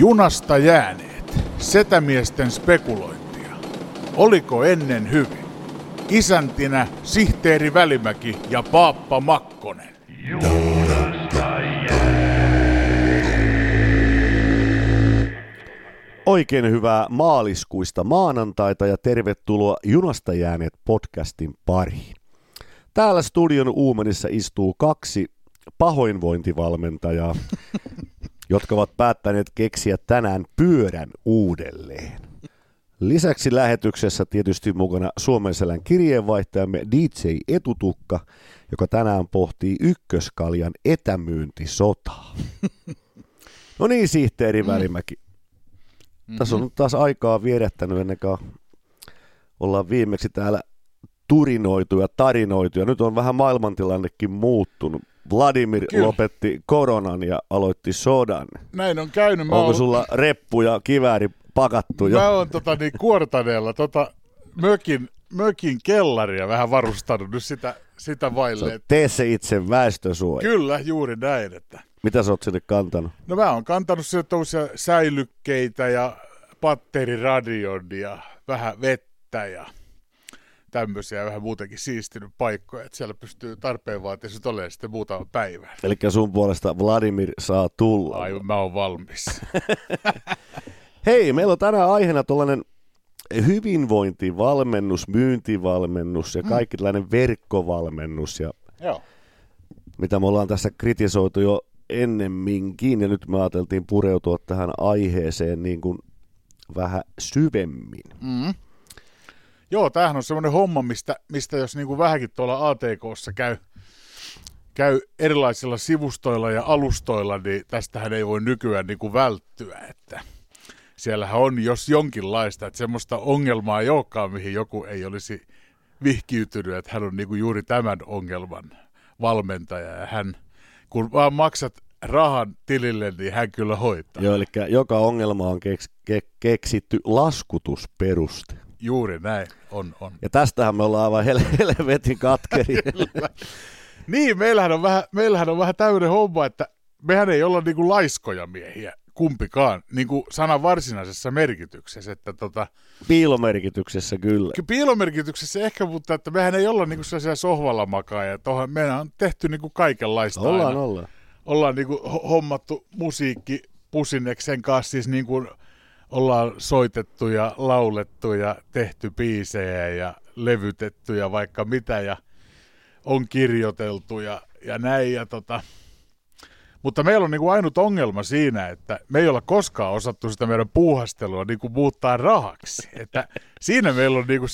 Junasta jääneet. Setämiesten spekulointia. Oliko ennen hyvin? Isäntinä sihteeri Välimäki ja Paappa Makkonen. Oikein hyvää maaliskuista maanantaita ja tervetuloa Junasta jääneet podcastin pariin. Täällä studion uumenissa istuu kaksi pahoinvointivalmentajaa, jotka ovat päättäneet keksiä tänään pyörän uudelleen. Lisäksi lähetyksessä tietysti mukana Suomenselän kirjeenvaihtajamme DJ Etutukka, joka tänään pohtii ykköskaljan etämyyntisotaa. No niin, sihteeri Välimäki. Mm-hmm. Tässä on taas aikaa vierättänyt ennen kuin ollaan viimeksi täällä turinoitu ja tarinoitu. Ja nyt on vähän maailmantilannekin muuttunut. Vladimir Kyllä. lopetti koronan ja aloitti sodan. Näin on käynyt. Mä Onko ollut... sulla reppu ja kivääri pakattu jo? Mä oon tota, niin, kuortaneella tota, mökin, mökin kellaria vähän varustanut nyt sitä, sitä vaille. Tee se itse väestösuoja. Kyllä, juuri näin. Että... Mitä sä oot sinne kantanut? No mä oon kantanut sinne säilykkeitä ja patteriradion ja vähän vettä ja tämmöisiä vähän muutenkin siistinyt paikkoja, että siellä pystyy tarpeen vaatiessa olemaan sitten muutama päivän. Eli sun puolesta Vladimir saa tulla. Ai, mä oon valmis. Hei, meillä on tänään aiheena tuollainen hyvinvointivalmennus, myyntivalmennus ja mm. kaikki tällainen verkkovalmennus. Ja Joo. Mitä me ollaan tässä kritisoitu jo ennemminkin, ja nyt me ajateltiin pureutua tähän aiheeseen niin kuin vähän syvemmin. Mm. Joo, tämähän on semmoinen homma, mistä, mistä jos niin kuin vähänkin tuolla ATKssa käy, käy erilaisilla sivustoilla ja alustoilla, niin tästähän ei voi nykyään niin kuin välttyä. Että siellähän on jos jonkinlaista, että semmoista ongelmaa ei olekaan, mihin joku ei olisi vihkiytynyt, että hän on niin kuin juuri tämän ongelman valmentaja ja hän, kun vaan maksat rahan tilille, niin hän kyllä hoitaa. Joo, eli joka ongelma on keks, ke, keksitty laskutusperuste. Juuri näin, on, on. Ja tästähän me ollaan aivan hel- helvetin katkeri. niin, meillähän on, vähän, meillähän on vähän täyden homma, että mehän ei olla niinku laiskoja miehiä kumpikaan, niin kuin sanan varsinaisessa merkityksessä. Että tota, piilomerkityksessä kyllä. Piilomerkityksessä ehkä, mutta että mehän ei olla niin sellaisia sohvalla makaajia. Mehän on tehty niin kuin kaikenlaista Ollaan, aina. ollaan. Ollaan niin kuin hommattu musiikki Pusineksen kanssa siis niin kuin ollaan soitettu ja laulettu ja tehty biisejä ja levytetty ja vaikka mitä ja on kirjoiteltu ja, ja näin. Ja tota, mutta meillä on niin kuin ainut ongelma siinä, että me ei olla koskaan osattu sitä meidän puuhastelua niin kuin muuttaa rahaksi. Että siinä meillä on niin kuin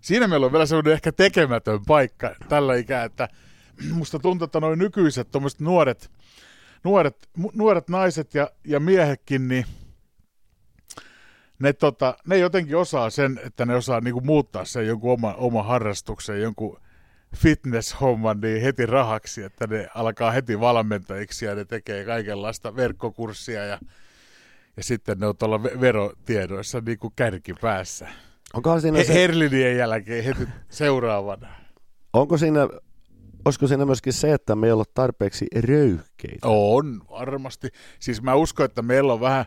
siinä meillä on vielä semmoinen ehkä tekemätön paikka tällä ikää, että musta tuntuu, että noin nykyiset nuoret, nuoret, nuoret naiset ja, ja miehetkin, niin ne, tota, ne jotenkin osaa sen, että ne osaa niinku muuttaa sen jonkun oma, oma harrastuksen, jonkun fitness-homman niin heti rahaksi, että ne alkaa heti valmentajiksi ja ne tekee kaikenlaista verkkokurssia ja, ja sitten ne on tuolla verotiedoissa niin kuin kärkipäässä. Onko siinä se... Herlinien jälkeen heti seuraavana. Onko siinä, olisiko siinä myöskin se, että me ei ole tarpeeksi röyhkeitä? On, varmasti. Siis mä uskon, että meillä on vähän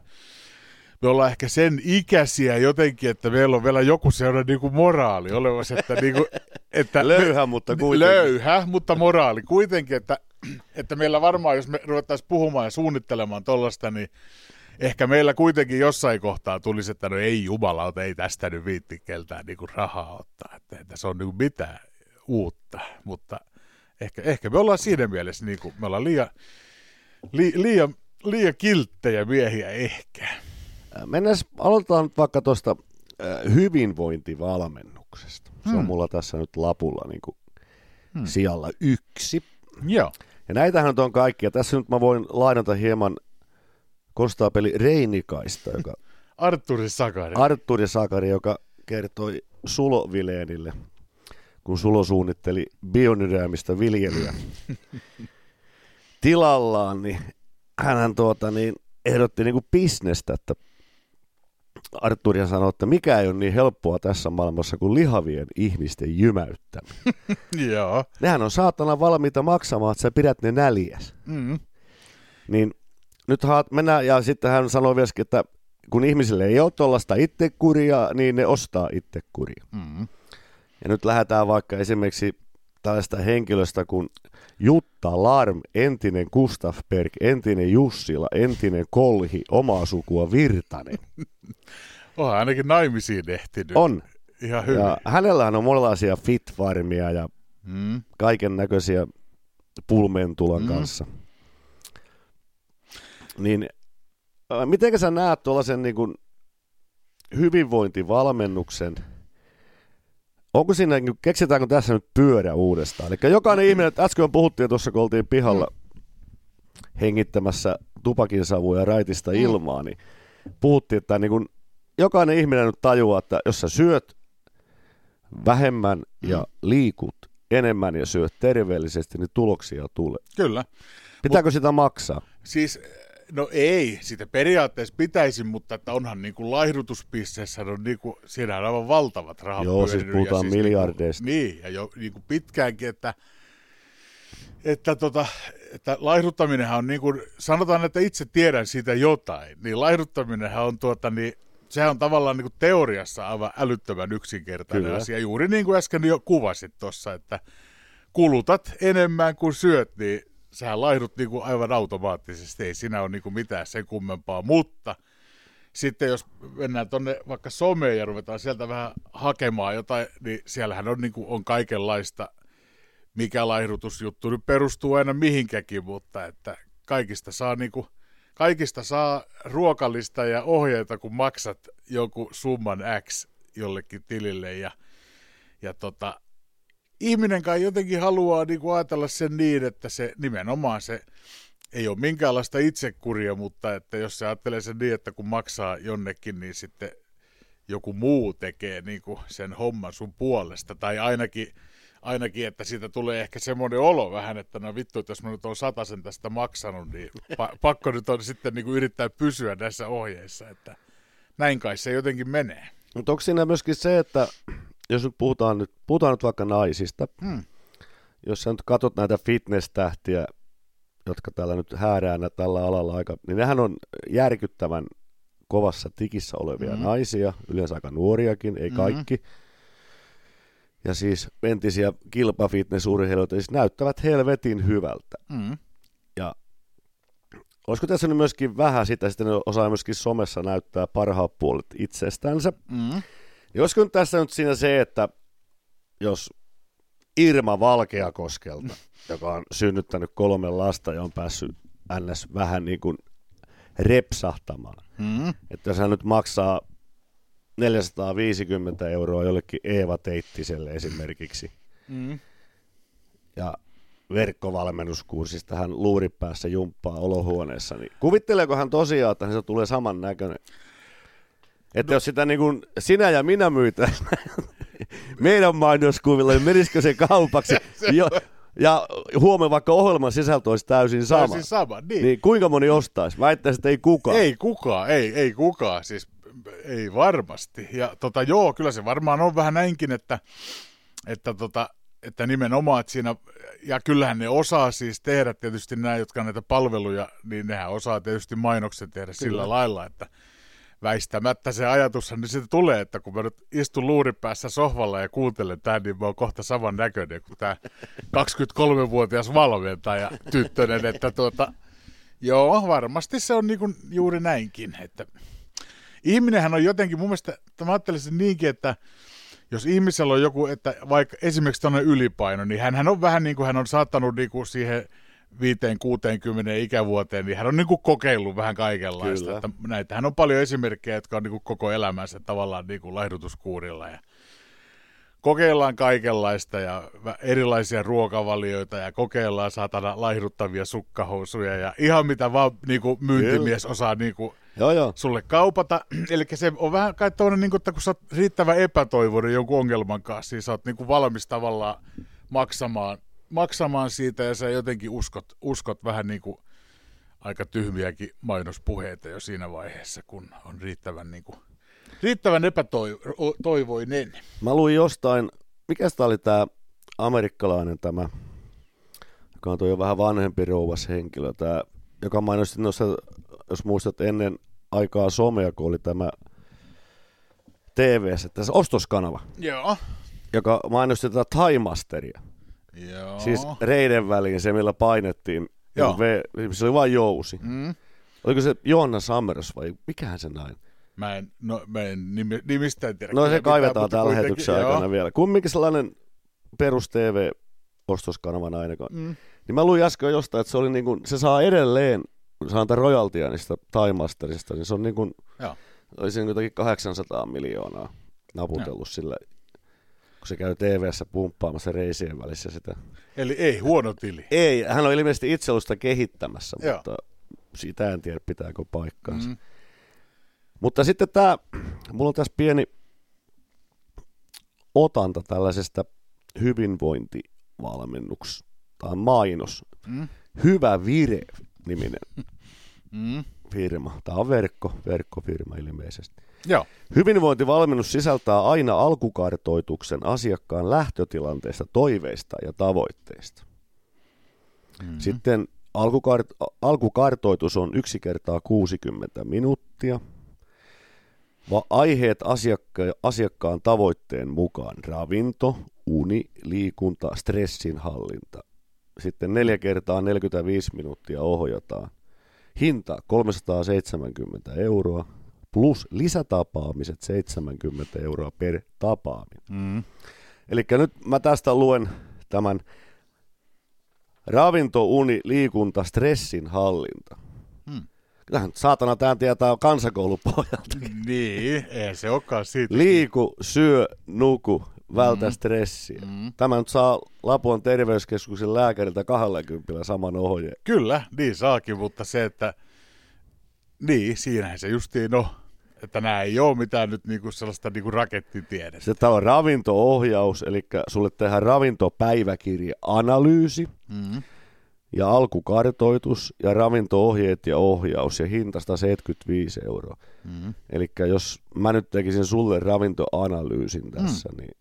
me ollaan ehkä sen ikäisiä jotenkin, että meillä on vielä joku sellainen niin kuin moraali olemassa, että, niin kuin, että löyhä, mutta kuitenkin. Löyhä, mutta moraali kuitenkin, että, että meillä varmaan, jos me ruvettaisiin puhumaan ja suunnittelemaan tuollaista, niin ehkä meillä kuitenkin jossain kohtaa tulisi, että no ei jumalauta, ei tästä nyt viitti keltään niin kuin rahaa ottaa, että, että se on niin kuin mitään uutta, mutta ehkä, ehkä me ollaan siinä mielessä, niin kuin, me ollaan liian, li, liian, liian kilttejä miehiä ehkä. Mennään, aloitetaan nyt vaikka tuosta hyvinvointivalmennuksesta. Se hmm. on mulla tässä nyt lapulla niin kuin hmm. sijalla yksi. Joo. Ja näitähän on kaikki. Ja tässä nyt mä voin lainata hieman konstaapeli Reinikaista, joka... Arturi Sakari. Arturi Sakari, joka kertoi Sulo Vileenille, kun Sulo suunnitteli bionyräämistä viljelyä tilallaan, niin hän tuota, niin ehdotti niin kuin bisnestä, että Arturia sanoi, että mikä ei ole niin helppoa tässä maailmassa kuin lihavien ihmisten jymäyttäminen. Joo. Nehän on saatana valmiita maksamaan, että sä pidät ne näljäs. Mm. Niin nyt haat, mennään, ja sitten hän sanoi vielä, että kun ihmisille ei ole tuollaista itsekuria, niin ne ostaa itsekuria. Mm. Ja nyt lähdetään vaikka esimerkiksi tällaista henkilöstä kuin Jutta Larm, entinen Berg, entinen Jussila, entinen Kolhi, omaa sukua Virtanen. Onhan ainakin naimisiin ehtinyt. On. Ihan hyvin. Ja hänellähän on monenlaisia fitfarmia ja Mm. kaiken näköisiä pulmentulan Mm. kanssa. Niin miten sä näet tuollaisen niin kuin hyvinvointivalmennuksen? Onko siinä, niin keksitäänkö tässä nyt pyörä uudestaan? Eli jokainen ihminen, että äsken puhuttiin tuossa, kun oltiin pihalla hengittämässä tupakin savuja raitista ilmaa, niin puhuttiin, että niin kuin jokainen ihminen nyt tajuaa, että jos sä syöt vähemmän ja liikut enemmän ja syöt terveellisesti, niin tuloksia tulee. Kyllä. Pitääkö sitä maksaa? Siis, no ei, sitä periaatteessa pitäisi, mutta että onhan niin kuin laihdutuspisseessä, on niin kuin, siinä on aivan valtavat rahat Joo, siis pyörinyt, ja puhutaan niin kuin- miljardeista. Niin, ja jo niin kuin pitkäänkin, että, että, tota, että laihduttaminenhan on niin kuin, sanotaan, että itse tiedän siitä jotain, niin laihduttaminenhan on tuota, niin sehän on tavallaan niin kuin teoriassa aivan älyttömän yksinkertainen Kyllä. asia. Juuri niin kuin äsken jo kuvasit tuossa, että kulutat enemmän kuin syöt, niin sähän laihdut niin kuin aivan automaattisesti. Ei siinä ole niin kuin mitään sen kummempaa, mutta sitten jos mennään tuonne vaikka someen ja ruvetaan sieltä vähän hakemaan jotain, niin siellähän on, niin kuin, on kaikenlaista, mikä laihdutusjuttu nyt perustuu aina mihinkäkin, mutta että kaikista saa niin kuin, kaikista saa ruokalista ja ohjeita, kun maksat jonkun summan X jollekin tilille ja, ja tota, ihminen kai jotenkin haluaa niin kuin ajatella sen niin, että se nimenomaan se ei ole minkäänlaista itsekuria, mutta että jos se ajattelee sen niin, että kun maksaa jonnekin, niin sitten joku muu tekee niin kuin sen homman sun puolesta, tai ainakin, ainakin, että siitä tulee ehkä semmoinen olo vähän, että no vittu, että jos mä nyt on sen tästä maksanut, niin pa- pakko nyt on sitten niin kuin yrittää pysyä näissä ohjeissa, että näin kai se jotenkin menee. Mutta onko siinä myöskin se, että jos nyt puhutaan nyt, puhutaan nyt vaikka naisista, Hmm. jos sä nyt katsot näitä fitness-tähtiä, jotka täällä nyt häärää tällä alalla aika, niin nehän on järkyttävän kovassa tikissä olevia Mhm. naisia, yleensä aika nuoriakin, ei Mhm. kaikki. Ja siis entisiä kilpafitnessurheilijoita siis näyttävät helvetin hyvältä. Hmm. Ja olisiko tässä nyt myöskin vähän sitä, sitten ne osaa myöskin somessa näyttää parhaat puolet itsestänsä. Hmm. Nyt tässä nyt siinä se, että jos Irma Valkeakoskelta, joka on synnyttänyt kolme lasta ja on päässyt ns. vähän niin kuin repsahtamaan, Hmm. että jos hän nyt maksaa 450 euroa jollekin Eeva Teittiselle esimerkiksi, Hmm. ja verkkovalmennuskurssista hän luuripäässä jumppaa olohuoneessa, niin kuvitteleeko hän tosiaan, että se tulee saman näköinen? Että no. jos sitä niin kuin sinä ja minä myytäisiin meidän mainoskuvilla, niin menisikö se kaupaksi? jo, ja huomenna vaikka ohjelman sisältö olisi täysin sama. Täysin sama, niin. Niin kuinka moni ostaisi? Väittäisi, että ei kukaan. Ei kukaan, ei, ei kukaan, siis ei varmasti. Ja tota, joo, kyllä se varmaan on vähän näinkin, että, että, tota, että nimenomaan, että siinä, ja kyllähän ne osaa siis tehdä tietysti nämä, jotka näitä palveluja, niin nehän osaa tietysti mainoksen tehdä kyllä. sillä lailla, että väistämättä se ajatushan niin siitä tulee, että kun mä nyt istun luuripäässä sohvalla ja kuuntelen tämän, niin mä oon kohta saman näköinen kuin tämä 23-vuotias valmentaja tyttönen, että tuota, joo, varmasti se on niinku juuri näinkin, että ihminenhän on jotenkin, mun mielestä, mä ajattelisin niinkin, että jos ihmisellä on joku, että vaikka esimerkiksi tämmöinen ylipaino, niin hän on vähän niin kuin hän on saattanut niin kuin siihen 5-60 ikävuoteen, niin hän on niin kuin kokeillut vähän kaikenlaista. Kyllä. Että näitähän on paljon esimerkkejä, jotka on niin kuin koko elämänsä tavallaan niin kuin laihdutuskuurilla ja kokeillaan kaikenlaista ja erilaisia ruokavalioita ja kokeillaan saatana laihduttavia sukkahousuja ja ihan mitä vaan niin kuin myyntimies osaa niin kuin Joo, joo. sulle kaupata. Eli se on vähän kai toinen, niin kuin, että kun sä oot riittävän epätoivoinen jonkun ongelman kanssa, niin sä oot niin kuin valmis tavallaan maksamaan, maksamaan siitä ja sä jotenkin uskot, uskot vähän niin kuin aika tyhmiäkin mainospuheita jo siinä vaiheessa, kun on riittävän, niin kuin, riittävän epätoivoinen. Mä luin jostain, mikä tämä oli tämä amerikkalainen tämä, joka on tuo jo vähän vanhempi rouvas henkilö, tämä, joka mainosti noissa jos muistat ennen aikaa somea, kun oli tämä TV, tässä ostoskanava, Joo. joka mainosti tätä Time Joo. Siis reiden väliin se, millä painettiin. Joo. V, se oli vain jousi. Mm. Oliko se Joonna Summers vai mikähän se näin? Mä en, no, mä en nimi, nimistä en tiedä. No se kaivetaan kuitenkin, lähetyksen joo. aikana vielä. Kumminkin sellainen perus TV-ostoskanava ainakaan. Mm. Niin mä luin äsken jostain, että se, oli niin kuin, se saa edelleen, saa antaa royaltia niistä Time Mastersista, niin se on niin kuin, Joo. olisi niin jotakin 800 miljoonaa naputellut sillä, kun se käy TV-ssä pumppaamassa reisien välissä sitä. Eli ei huono tili. Ei, hän on ilmeisesti itse ollut sitä kehittämässä, Joo. mutta sitä en tiedä pitääkö paikkaansa. Mm. Mutta sitten tämä, mulla on tässä pieni otanta tällaisesta hyvinvointivalmennuks tai mainos. Mm. Hyvä Vire-niminen Mm. firma. Tämä on verkko, verkkofirma ilmeisesti. Joo. Hyvinvointivalmennus sisältää aina alkukartoituksen asiakkaan lähtötilanteesta, toiveista ja tavoitteista. Mm. Sitten alkukart- alkukartoitus on yksi kertaa 60 minuuttia. Va- aiheet asiakka- asiakkaan tavoitteen mukaan ravinto, uni, liikunta, stressinhallinta. Sitten neljä kertaa 45 minuuttia ohjataan. Hinta 370 euroa plus lisätapaamiset 70 euroa per tapaaminen. Mm. Eli nyt mä tästä luen tämän ravinto, uni, liikunta, stressin hallinta. Hmm. Kyllähän saatana tämän tietää kansakoulupojalta. Niin, ei se olekaan siitä. Liiku, syö, nuku, vältä Mm. stressiä. Mm. Tämä nyt saa Lapuan terveyskeskuksen lääkäriltä 20 saman ohjeen. Kyllä, niin saakin, mutta se, että niin, siinähän se justiin on. Että nämä ei ole mitään nyt niinku sellaista niinku rakettitiedettä. Sitten täällä on ravinto-ohjaus, eli sulle tehdään ravintopäiväkirja-analyysi Mm. ja alkukartoitus ja ravinto-ohjeet ja ohjaus ja hinta 175 euroa. Mm. Eli jos mä nyt tekisin sulle ravintoanalyysin tässä, mm. niin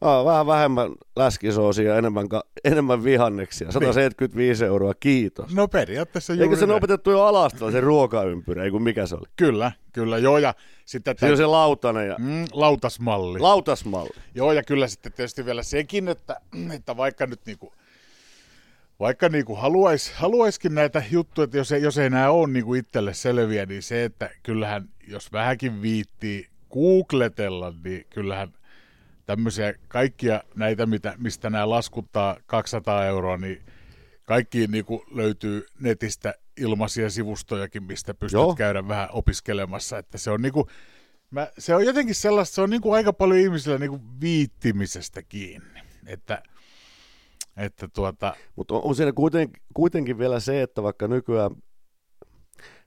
Aa, vähän vähemmän läskisoosia ja enemmän, ka- enemmän vihanneksia. 175 euroa, kiitos. No periaatteessa juuri Eikö se opetettu jo alastella, se ruokaympyrä, ei kun mikä se oli? Kyllä, kyllä, joo, ja sitten Se on se lautanen ja mm, lautasmalli. lautasmalli. Joo, ja kyllä sitten tietysti vielä sekin, että, että vaikka nyt niinku, vaikka niinku haluais, haluaiskin näitä juttuja, että jos ei, jos ei nämä ole niinku itselle selviä, niin se, että kyllähän jos vähänkin viittii googletella, niin kyllähän tämmöisiä kaikkia näitä, mitä, mistä nämä laskuttaa 200 euroa, niin kaikkiin niinku löytyy netistä ilmaisia sivustojakin, mistä pystyt Joo. Käydä vähän opiskelemassa, että se on niinku, Mä, se on jotenkin sellaista, se on niinku aika paljon ihmisillä niinku viittimisestä kiinni. Että, että tuota, Mutta on, on siinä kuitenkin, kuitenkin vielä se, että vaikka nykyään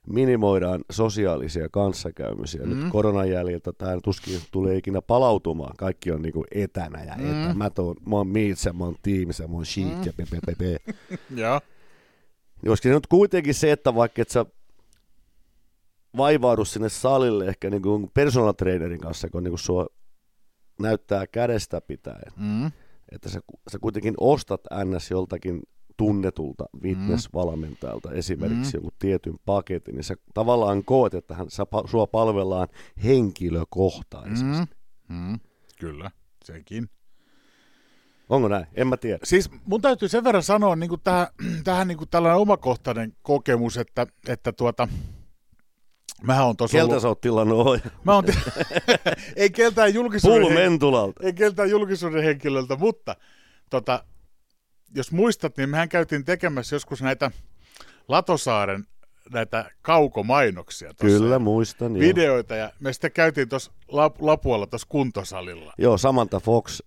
minimoidaan sosiaalisia kanssakäymisiä. Mm. Nyt Mm. koronan jäljiltä tämä tuskin tulee ikinä palautumaan. Kaikki on niinku etänä ja Mm. etä. Mä, tuon, mä oon ja mä oon ja mä oon Sheet Mm. ja pepepepe. joo, se nyt kuitenkin se, että vaikka et sä vaivaudu sinne salille ehkä niin kuin personal trainerin kanssa, kun niin kuin sua näyttää kädestä pitäen, mm, että sä, sä kuitenkin ostat NS joltakin tunnetulta fitness-valmentajalta esimerkiksi Mm. joku tietyn paketin, niin sä tavallaan koet, että hän, sä, sua palvellaan henkilökohtaisesti. mm, mm, kyllä, sekin. Onko näin? En mä tiedä. Siis mun täytyy sen verran sanoa niin kuin tähän, tähän niin kuin tällainen omakohtainen kokemus, että, että tuota, mähän on tuossa Keltä sä oot tilannut mä oon, ei keltään julkisuuden, Pul hen- Mentulalta. ei keltään julkisuuden henkilöltä, mutta tota, jos muistat, niin mehän käytiin tekemässä joskus näitä Latosaaren näitä kaukomainoksia tossa. Kyllä, muistan. Joo. videoita ja me sitten käytiin tuossa lap, Lapualla tuossa kuntosalilla. joo, Samantha Fox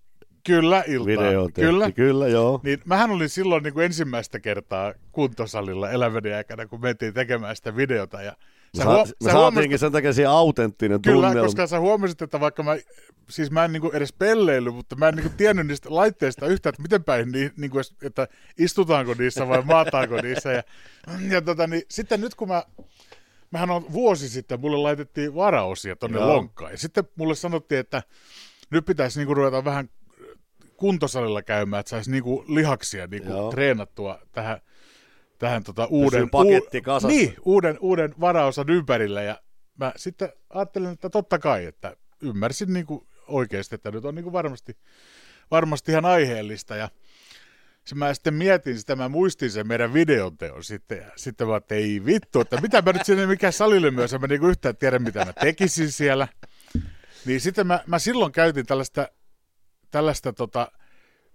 Kyllä, iltaa. video tehtiin. Kyllä. Kyllä, joo. Niin mähän olin silloin niin kuin ensimmäistä kertaa kuntosalilla elämäni aikana, kun mentiin tekemään sitä videota. Ja sä, huo- sä saatiinkin huomasit, sen takia siihen autenttinen kyllä, tunnelma. koska sä huomasit, että vaikka mä, siis mä en niin kuin edes pelleily, mutta mä en niin kuin tiennyt niistä laitteista yhtään, että miten päin, niin, niin kuin, edes- että istutaanko niissä vai maataanko niissä. Ja, ja tota, niin, sitten nyt kun mä, mähän on vuosi sitten, mulle laitettiin varaosia tonne Joo. lonkkaan. Ja sitten mulle sanottiin, että nyt pitäisi niinku ruveta vähän kuntosalilla käymään, että saisi niinku lihaksia niinku Joo. treenattua tähän tähän tota uuden, paketti kasassa. niin, uuden, uuden varaosan ympärillä ja mä sitten ajattelin, että totta kai, että ymmärsin niin kuin oikeasti, että nyt on niin kuin varmasti, varmasti ihan aiheellista ja se mä sitten mietin sitä, mä muistin sen meidän videonteon sitten, ja sitten mä että ei vittu, että mitä mä nyt sinne mikä salille myös, mä niinku yhtään tiedä, mitä mä tekisin siellä. Niin sitten mä, mä silloin käytin tällaista, tällaista tota,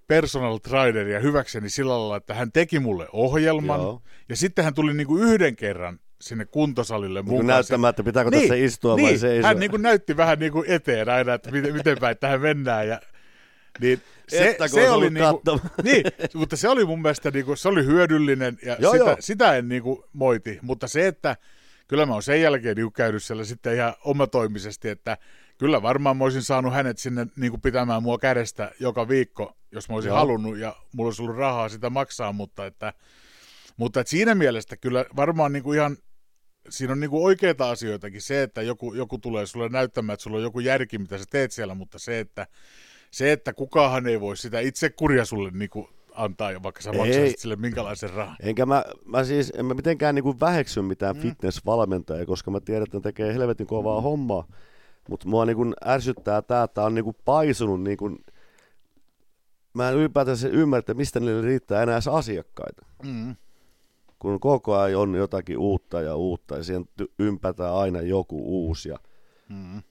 personal traineria hyväkseni sillä lailla, että hän teki mulle ohjelman, Joo. ja sitten hän tuli niinku yhden kerran sinne kuntosalille Niin mukaan. näyttämään, että pitääkö Niin, tässä istua niin, vai seisoo. hän niinku näytti vähän niinku eteen aina, että miten, miten päin tähän mennään. Ja, niin se, Että se oli niinku, niin, mutta se oli mun mielestä niinku, se oli hyödyllinen ja Joo, sitä, joo. sitä en niinku moiti. Mutta se, että kyllä mä oon sen jälkeen niinku käynyt siellä sitten ihan omatoimisesti, että kyllä varmaan mä olisin saanut hänet sinne niinku pitämään mua kädestä joka viikko, jos mä olisin Joo. halunnut ja mulla olisi ollut rahaa sitä maksaa, mutta että, mutta että siinä mielessä kyllä varmaan niinku ihan siinä on niinku oikeita asioitakin se, että joku, joku tulee sulle näyttämään, että sulla on joku järki, mitä sä teet siellä, mutta se, että, se, että kukahan ei voi sitä itse kuria sulle niinku antaa, vaikka sä Ei. maksaisit sille minkälaisen rahan. Enkä mä, mä siis, en mä mitenkään niinku väheksy Mm. mitään fitnessvalmentajia, koska mä tiedän, että ne tekee helvetin kovaa hommaa. Mutta mua niinku ärsyttää tää, että on niinku paisunut niinku, mä en ylipäätänsä ymmärrä, että mistä niille riittää enää asiakkaita. Mm. Kun koko ajan on jotakin uutta ja uutta ja siihen ympätään aina joku uusi. Ja Mm.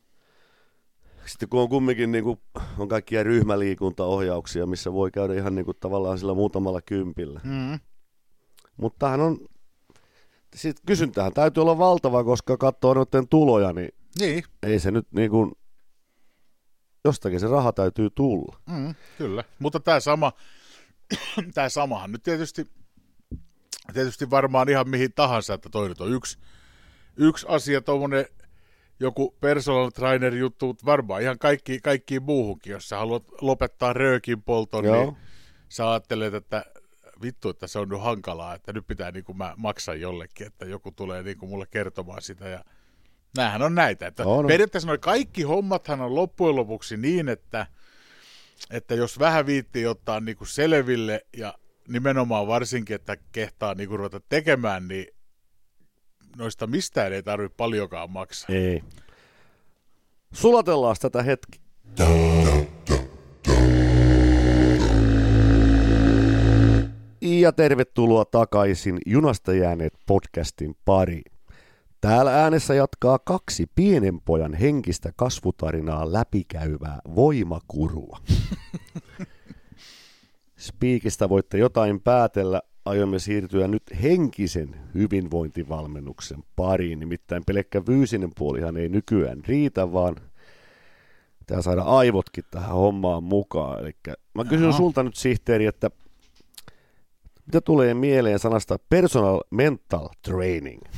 sitten kun on kumminkin niinku, on kaikkia ryhmäliikuntaohjauksia, missä voi käydä ihan niinku tavallaan sillä muutamalla kympillä. Mm. Mutta tämähän on, sit kysyntähän täytyy olla valtava, koska katsoo noiden tuloja, niin Niin, ei se nyt niin kuin, jostakin se raha täytyy tulla. mm, kyllä. Mutta tämä sama, tämä samahan nyt tietysti, tietysti varmaan ihan mihin tahansa, että toi nyt on yksi, yksi asia, tuommoinen joku personal trainer juttu, varmaan ihan kaikki, kaikkiin muuhunkin, jos sä haluat lopettaa röökin polton, Joo. niin sä ajattelet, että vittu, että se on nyt hankalaa, että nyt pitää niin kuin mä maksaa jollekin, että joku tulee niin kuin mulle kertomaan sitä ja näähän on näitä. Että On, periaatteessa noi kaikki hommathan on loppujen lopuksi niin, että, että jos vähän viittii ottaa niin kuin selville ja nimenomaan varsinkin, että kehtaa niin kuin ruveta tekemään, niin noista mistään ei tarvitse paljonkaan maksaa. Ei. Sulatellaan tätä hetki. Ja tervetuloa takaisin Junasta jääneet podcastin pariin. Täällä äänessä jatkaa kaksi pienen pojan henkistä kasvutarinaa läpikäyvää voimakurua. Spiikistä voitte jotain päätellä, aiomme siirtyä nyt henkisen hyvinvointivalmennuksen pariin. Nimittäin pelkkä fyysinen puolihan ei nykyään riitä, vaan pitää saada aivotkin tähän hommaan mukaan. Eli mä kysyn Jaha. sulta nyt sihteeri, että mitä tulee mieleen sanasta personal mental training?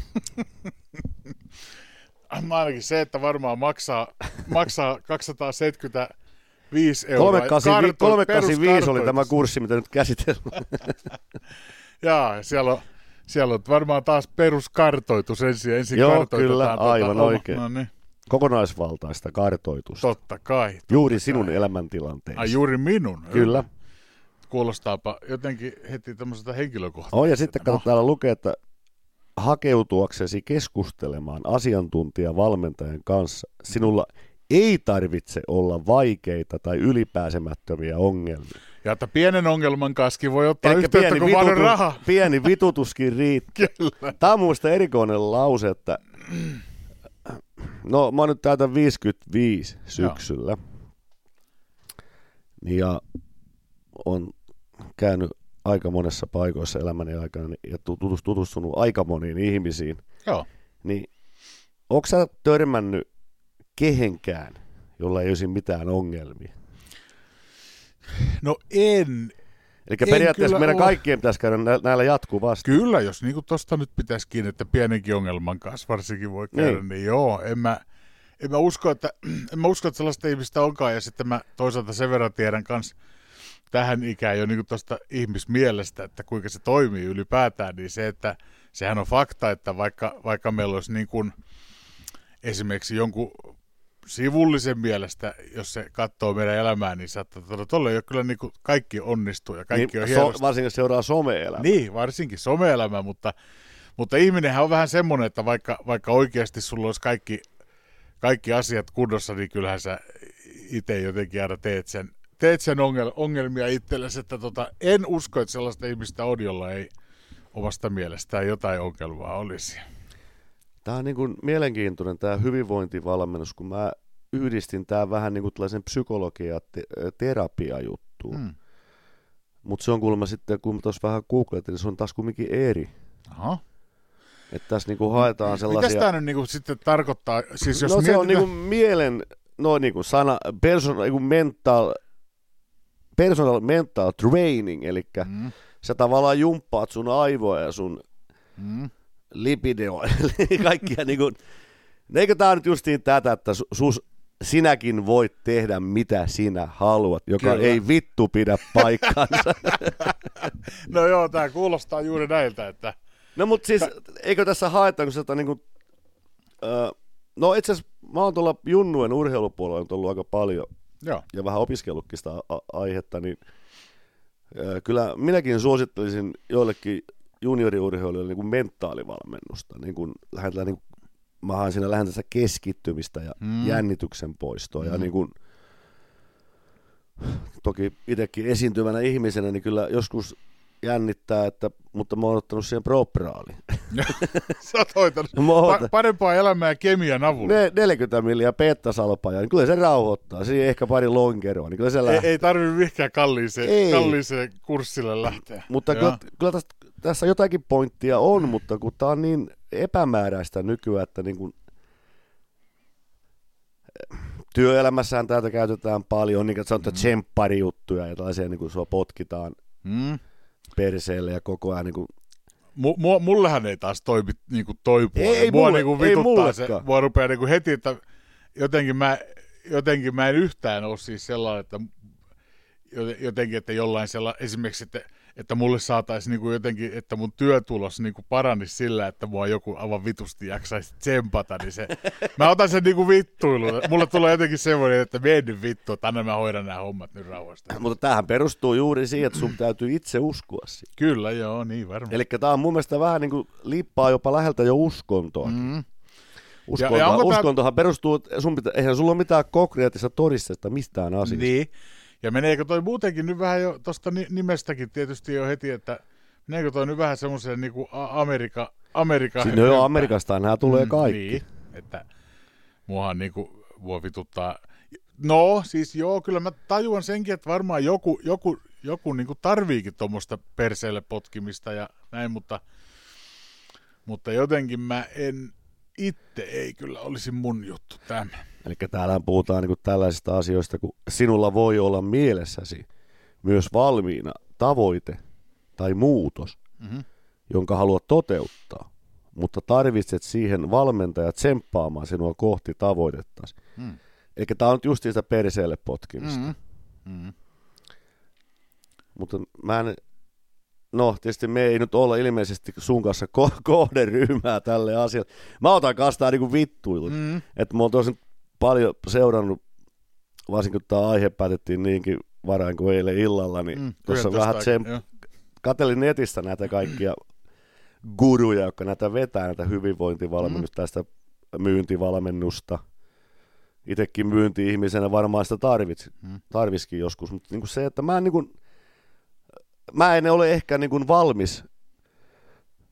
Ainakin se, että varmaan maksaa, maksaa 275 euroa. 385, Kartoit- 385 oli tämä kurssi, mitä nyt käsitellään. Jaa, siellä on, siellä on varmaan taas peruskartoitus ensin. ensin Joo, kyllä, aivan oma- oikein. No niin, Kokonaisvaltaista kartoitusta. totta kai. Juuri sinun elämäntilanteesi. Ai juuri minun. Kyllä. Kuulostaapa jotenkin heti tämmöiseltä henkilökohtaiselta. On, ja sitten No, kato, täällä lukee, että hakeutuaksesi keskustelemaan asiantuntijavalmentajan kanssa, sinulla ei tarvitse olla vaikeita tai ylipääsemättömiä ongelmia. Ja että pienen ongelman kaski voi ottaa Elikkä yhteyttä, kun vaan on raha. pieni vitutuskin riittää. Kyllä. Tämä on muista erikoinen lause, että no mä nyt täytän 55 syksyllä. Ja on käynyt aika monessa paikoissa elämäni aikana ja tutus- tutustunut aika moniin ihmisiin. Joo. Niin onko sä törmännyt kehenkään, jolla ei olisi mitään ongelmia? No en. Eli En periaatteessa meidän ole. kaikkien pitäisi käydä nä- näillä jatkuvasti. Kyllä, jos niinku tosta nyt pitäisi kiinni, että pienenkin ongelman kanssa varsinkin voi käydä, Niin. niin, niin joo, en mä, en mä usko, että, en mä usko, että sellaista ihmistä onkaan, ja sitten mä toisaalta sen verran tiedän kanssa tähän ikään jo niin tuosta ihmismielestä, että kuinka se toimii ylipäätään, niin se, että sehän on fakta, että vaikka, vaikka meillä olisi niin kuin esimerkiksi jonkun sivullisen mielestä, jos se katsoo meidän elämää, niin saattaa todeta, tuolla ei ole kyllä niin kuin kaikki onnistuu ja kaikki niin, on so, hienosti. varsinkin jos seuraa some-elämää. Niin, varsinkin some-elämä, mutta, mutta ihminenhän on vähän semmoinen, että vaikka, vaikka oikeasti sulla olisi kaikki, kaikki asiat kunnossa, niin kyllähän sä itse jotenkin aina teet sen, teet sen ongel, ongelmia itsellesi, että tota, en usko, että sellaista ihmistä on, jolla ei omasta mielestään jotain ongelmaa olisi. Tämä on niin kuin mielenkiintoinen tämä hyvinvointivalmennus, kun mä yhdistin tämä vähän niin kuin tällaisen psykologia- te- terapiajuttuun. Hmm. Mutta se on kuulemma sitten, kun tuossa vähän googletin, niin se on taas kumminkin eri. Aha. Että tässä niinku haetaan sellaisia... Mitä tämä nyt niinku sitten tarkoittaa? Siis jos no se on mietitään... niinku mielen, no niinku sana, person, niinku mental, personal mental training, eli mm. sä tavallaan jumppaat sun aivoja ja sun mm. lipideoa, kaikkia niinku, eikö tää nyt justiin tätä, että sus, sinäkin voit tehdä mitä sinä haluat, joka Kyllä. ei vittu pidä paikkaansa. no joo, tämä kuulostaa juuri näiltä, että... No mutta siis, eikö tässä haeta, kun sitä niin kuin, öö, no itse asiassa mä oon tuolla Junnuen urheilupuolella ollut aika paljon joo. ja vähän opiskellutkin sitä a- aihetta, niin öö, kyllä minäkin suosittelisin joillekin junioriurheilijoille niin kuin mentaalivalmennusta, niin kuin lähdetään niin kuin mä siinä lähden tässä keskittymistä ja mm. jännityksen poistoa. Mm. Ja niin kuin, toki itsekin esiintyvänä ihmisenä, niin kyllä joskus jännittää, että, mutta mä oon ottanut siihen propraaliin. Sä oot hoitanut pa- parempaa elämää kemian avulla. Ne, 40 milliä pettasalpaa, niin kyllä se rauhoittaa. Siihen ehkä pari lonkeroa, niin kyllä se ei, ei tarvitse mihinkään kalliiseen, ei. kalliiseen kurssille lähteä. Mutta kyllä, kyllä tässä, tässä jotakin pointtia on, mutta kun tämä on niin epämääräistä nykyään, että niin kuin, työelämässään täältä käytetään paljon, niin kuin sanotaan, mm. tsempparijuttuja ja tällaisia, niin kuin sua potkitaan mm. Perseelle ja koko ajan niin kuin, M- mullehan ei taas toimi niin kuin toi puoli. Ei, mua mulle, niin kuin vituttaa se, mua rupeaa niin kuin heti, että jotenkin mä, jotenkin mä en yhtään ole siis sellainen, että jotenkin, että jollain sellainen, esimerkiksi, että että mulle saataisiin niinku jotenkin, että mun työtulos niinku paranisi sillä, että mua joku aivan vitusti jaksaisi tsempata, niin se, mä otan sen niinku vittuilu. Mulle tulee jotenkin semmoinen, että mene vittu, että anna mä hoidan nämä hommat nyt rauhasta. Mutta tähän perustuu juuri siihen, että sun täytyy itse uskoa siihen. Kyllä, joo, niin varmaan. Eli tämä on mun mielestä vähän niin kuin liippaa jopa läheltä jo uskontoa. Mm. Uskonto, ja, ja uskontohan tämä... perustuu, sun pitä, eihän sulla ole mitään konkreettista todistetta mistään asiasta. Niin, ja meneekö toi muutenkin nyt vähän jo tuosta nimestäkin tietysti jo heti, että meneekö toi nyt vähän semmoiseen niin kuin Amerika, Amerika Siinä no joo, Amerikasta nämä tulee mm, kaikki. Niin, että muahan niin kuin voi vituttaa. No, siis joo, kyllä mä tajuan senkin, että varmaan joku, joku, joku niin kuin tarviikin tuommoista perseelle potkimista ja näin, mutta, mutta jotenkin mä en, itse ei kyllä olisi mun juttu tämä. Eli täällä puhutaan niin tällaisista asioista, kun sinulla voi olla mielessäsi myös valmiina tavoite tai muutos, mm-hmm. jonka haluat toteuttaa, mutta tarvitset siihen valmentajat tsemppaamaan sinua kohti tavoitettasi. Mm. Eli tämä on just sitä perseelle potkimista. Mm-hmm. Mm-hmm. Mutta mä en, no tietysti me ei nyt olla ilmeisesti sun kanssa ko- kohderyhmää tälle asialle. Mä otan kanssa niin vittuilut. Mm. Että mä oon tosin paljon seurannut, varsinkin kun tämä aihe päätettiin niinkin varain kuin eilen illalla, niin mm, tuossa vähän sen, katelin netistä näitä kaikkia guruja, jotka näitä vetää, näitä hyvinvointivalmennusta, mm. tästä myyntivalmennusta. Itsekin myynti-ihmisenä varmaan sitä tarvits, mm. tarviskin joskus, mutta niin kuin se, että mä en, niin kuin, mä en ole ehkä niin kuin valmis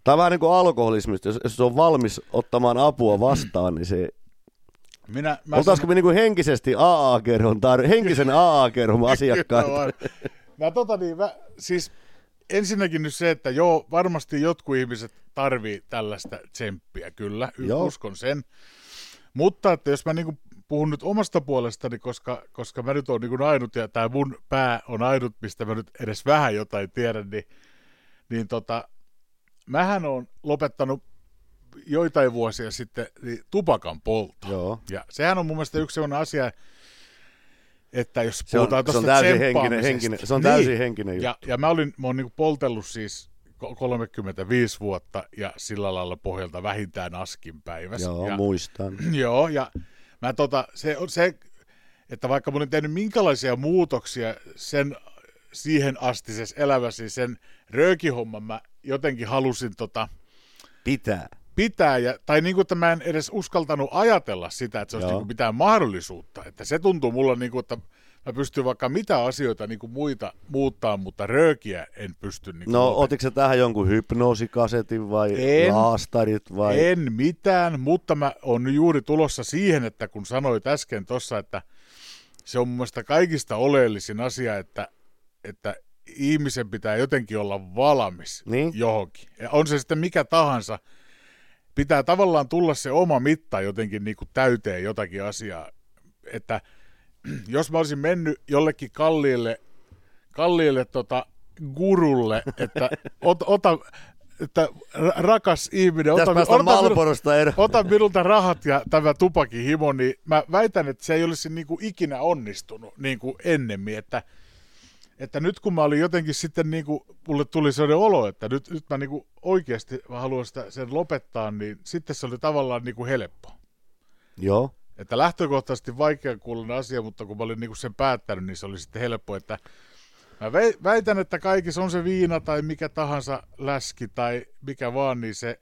Tämä on vähän niin kuin alkoholismista, jos, jos on valmis ottamaan apua vastaan, niin se minä, mä Oltaisiko me niinku henkisesti AA-kerhon, tar- henkisen AA-kerhon asiakkaita? mä, tota niin, mä, siis ensinnäkin nyt se, että joo, varmasti jotkut ihmiset tarvii tällaista tsemppiä, kyllä, joo. uskon sen. Mutta että jos mä niinku puhun nyt omasta puolestani, koska, koska mä nyt oon niinku ainut ja tämä mun pää on ainut, mistä mä nyt edes vähän jotain tiedän, niin, niin tota, mähän on lopettanut joitain vuosia sitten niin tupakan poltto. Joo. Ja sehän on mun mielestä yksi sellainen asia, että jos se puhutaan tuosta täysin henkinen, henkinen, Se on niin. täysin henkinen juttu. Ja, ja mä, olin, mä oon niin poltellut siis 35 vuotta ja sillä lailla pohjalta vähintään askin päivässä. Joo, ja, muistan. Joo, ja Mä tota, se on se, että vaikka mä olin tehnyt minkälaisia muutoksia sen siihen astisessa elämässä, sen röökihomman mä jotenkin halusin tota, Pitää. Pitää, ja, tai niin kuin, että mä en edes uskaltanut ajatella sitä, että se olisi niin mitään mahdollisuutta. Että se tuntuu mulla niin kuin, että mä pystyn vaikka mitä asioita niin kuin muita muuttaa, mutta röökiä en pysty niin No, lopettamaan. otitko tähän jonkun hypnoosikasetin vai En. laastarit vai? En mitään, mutta mä oon juuri tulossa siihen, että kun sanoit äsken tuossa, että se on mun mielestä kaikista oleellisin asia, että, että ihmisen pitää jotenkin olla valmis Niin. johonkin. Ja on se sitten mikä tahansa, pitää tavallaan tulla se oma mitta jotenkin niin kuin täyteen jotakin asiaa. Että jos mä olisin mennyt jollekin kalliille, kalliille tota gurulle, että ot, ota, että ra- rakas ihminen, ota, ota, minulta, ota minulta rahat ja tämä tupakin himo, niin mä väitän, että se ei olisi niin kuin ikinä onnistunut niin kuin ennemmin, että, että nyt kun mä olin jotenkin sitten niin kuin, mulle tuli sellainen olo, että nyt, nyt mä niin kuin oikeasti mä haluan sitä, sen lopettaa, niin sitten se oli tavallaan niin kuin helppo. Joo. Että lähtökohtaisesti vaikea kuulonen asia, mutta kun mä olin niinku sen päättänyt, niin se oli sitten helppo, että mä väitän, että kaikissa on se viina tai mikä tahansa läski tai mikä vaan, niin se,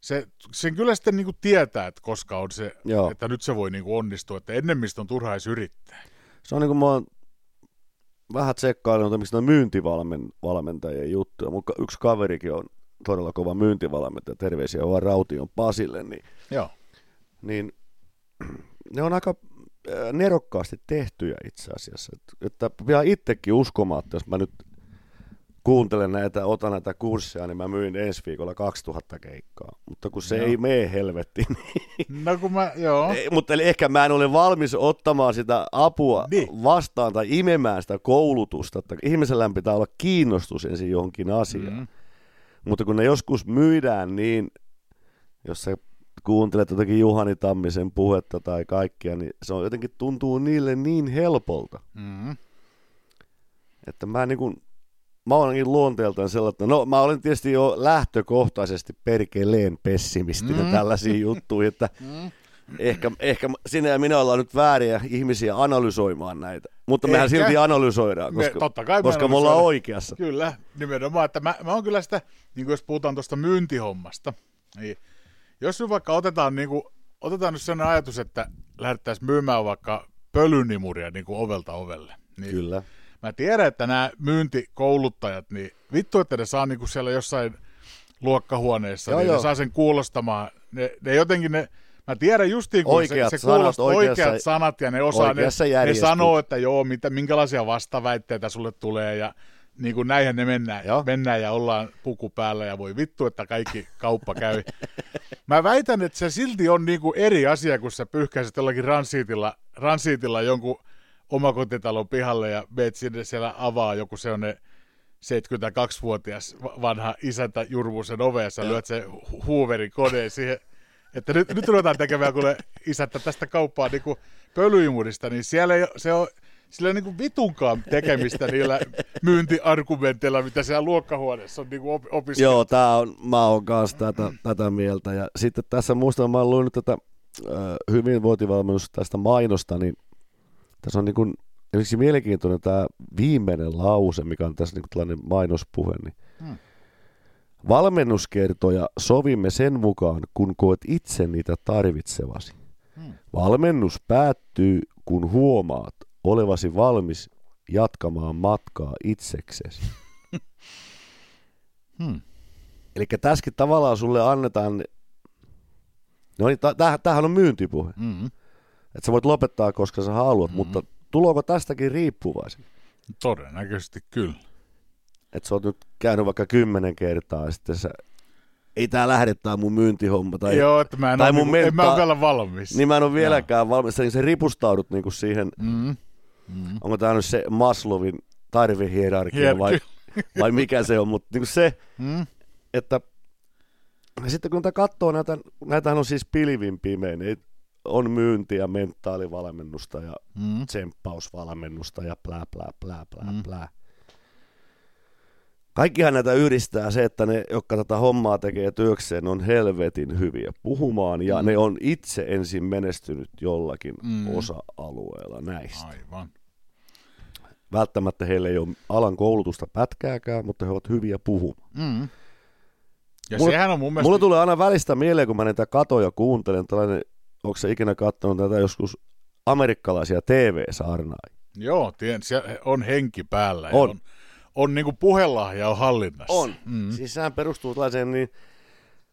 se sen kyllä sitten niinku tietää, että koska on se, Joo. että nyt se voi niinku onnistua, että ennemmistä on turha edes yrittää. Se on niin kuin mä oon vähän tsekkaillut miksi myyntivalmentajien juttuja. Mun ka- yksi kaverikin on todella kova myyntivalmentaja, terveisiä vaan Raution Pasille, niin, Joo. niin ne on aika äh, nerokkaasti tehtyjä itse asiassa. Et- Että vielä itsekin uskomaan, että jos mä nyt kuuntelen näitä, otan näitä kursseja, niin mä myyn ensi viikolla 2000 keikkaa. Mutta kun se Joo. ei mene helvettiin, No kun mä, joo. ei, mutta eli ehkä mä en ole valmis ottamaan sitä apua Niin. niin. vastaan tai imemään sitä koulutusta. Että ihmisellä pitää olla kiinnostus ensin johonkin asiaan. Mm. Mutta kun ne joskus myydään niin, jos sä kuuntelet jotakin Juhani Tammisen puhetta tai kaikkia, niin se on jotenkin tuntuu niille niin helpolta, Mm. että mä niin kuin, mä olenkin luonteeltaan sellainen, että no mä olen tietysti jo lähtökohtaisesti perkeleen pessimistinen Mm. tällaisiin juttuihin, että Mm. ehkä, ehkä sinä ja minä ollaan nyt vääriä ihmisiä analysoimaan näitä, mutta mehän Ehkä. silti analysoidaan, Me- koska, totta kai me koska me ollaan analysoidaan. oikeassa. Kyllä, nimenomaan. Että mä, mä oon kyllä sitä, niin kuin jos puhutaan tuosta myyntihommasta, niin jos nyt vaikka otetaan, niin kuin, otetaan nyt sellainen ajatus, että lähdettäisiin myymään vaikka pölynimuria niin kuin ovelta ovelle, niin Kyllä. Mä tiedän, että nämä myyntikouluttajat, niin vittu, että ne saa niin kuin siellä jossain luokkahuoneessa, Joo, niin joo. ne saa sen kuulostamaan. Ne, ne jotenkin ne, mä tiedän justiin, kun Oikeat se, se sanat kuulostaa oikeassa- oikeat sanat ja ne osaa, ne, ne sanoo, että joo, mitä, minkälaisia vastaväitteitä sulle tulee ja niin kuin näinhän ne mennään, Joo. mennään ja ollaan puku päällä ja voi vittu, että kaikki kauppa käy. Mä väitän, että se silti on niin kuin eri asia, kun sä pyyhkäiset jollakin ransiitilla, ransiitilla jonkun omakotitalon pihalle ja meet sinne siellä avaa joku sellainen 72-vuotias va- vanha isäntä Jurvusen ove ja sä lyöt hu- huuverin koneen siihen, että nyt, nyt ruvetaan tekemään kuule isäntä tästä kauppaa niin pölyimurista, niin siellä ei, se on, sillä ei niin kuin vitunkaan tekemistä niillä myyntiargumenteilla, mitä siellä luokkahuoneessa on niin kuin opiskeltu. Joo, tää on, mä oon kanssa tätä, tätä mieltä. Ja sitten tässä muistan, mä oon luinut tätä äh, hyvinvointivalmennusta tästä mainosta, niin tässä on niin kuin, esimerkiksi mielenkiintoinen tämä viimeinen lause, mikä on tässä niin kuin tällainen mainospuhe, niin Hmm. Valmennuskertoja sovimme sen mukaan, kun koet itse niitä tarvitsevasi. Hmm. Valmennus päättyy, kun huomaat olevasi valmis jatkamaan matkaa itseksesi. Hmm. Eli tässäkin tavallaan sulle annetaan, no niin, tämähän on myyntipuhe, Mm-hmm. Että sä voit lopettaa, koska sä haluat, Mhm. mutta tuloako tästäkin riippuvaisen? Todennäköisesti kyllä. Että sä oot nyt käynyt vaikka kymmenen kertaa ja sitten sä, ei tää lähde tää mun myyntihomma, tai Joo, että mä en, tai ole, mun niin, en mä menta- ole vielä valmis. niin mä en ole vieläkään valmis, niin sä ripustaudut niinku siihen, Mm. Mm. onko tää nyt se Maslowin tarvehierarkia Hier- vai, vai mikä se on, mutta niinku se, Mm. että ja sitten kun tätä katsoo, näitä, näitähän on siis pilvin pimein, ei- on myyntiä, mentaalivalmennusta ja Mm. tsemppausvalmennusta ja plää, plää, plää, plää, Mm. plää. kaikkihan näitä yhdistää se, että ne, jotka tätä hommaa tekee työkseen, on helvetin hyviä puhumaan ja mm. ne on itse ensin menestynyt jollakin mm. osa-alueella näistä. Aivan. Välttämättä heillä ei ole alan koulutusta pätkääkään, mutta he ovat hyviä puhumaan. Mm. Ja Mulle- sehän on mun mielestä... Mulla tulee aina välistä mieleen, kun mä niitä katoja kuuntelen, tällainen, onko se ikinä katsonut tätä joskus amerikkalaisia TV-saarnaajia? Joo, tien, on henki päällä. On. On, on niin kuin puhelahja on hallinnassa. On. Mm. Siis sehän perustuu tällaiseen niin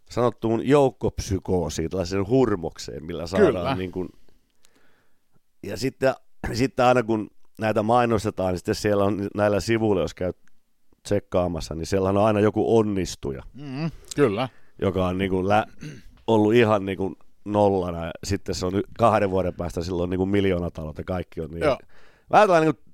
sanottuun joukkopsykoosiin, tällaiseen hurmokseen, millä saadaan Kyllä. niin kuin... Ja sitten, sitten aina kun näitä mainostetaan, niin sitten siellä on näillä sivuilla, jos käy tsekkaamassa, niin siellä on aina joku onnistuja, Mm, kyllä. joka on niin kuin lä- ollut ihan niin kuin nollana, ja sitten se on kahden vuoden päästä silloin niin kuin miljoonatalot ja kaikki on niin. Joo. Vähän tällainen niin kuin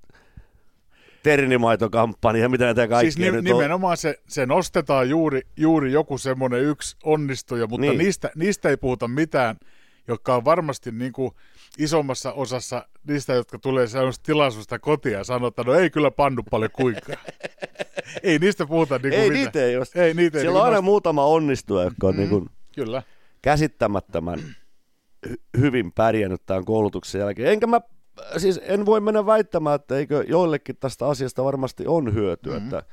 ternimaitokampanja, mitä näitä kaikkia Siis ni- nyt on. nimenomaan se, se nostetaan juuri, juuri joku semmoinen yksi onnistuja, mutta Niin. niistä, niistä ei puhuta mitään, jotka on varmasti niin kuin isommassa osassa niistä, jotka tulee sellaisesta tilaisuudesta kotia ja sanoo, että no ei kyllä pannu paljon kuinkaan. ei niistä puhuta niin kuin Ei mitään. niitä ei. Ei niitä ei Siellä on niinku aina nosteta. muutama onnistuja, jotka on mm. niin Kyllä. Käsittämättömän hy- hyvin pärjännyt tämän koulutuksen jälkeen. Enkä mä, siis en voi mennä väittämään, että eikö joillekin tästä asiasta varmasti on hyötyä. Mm-hmm. Että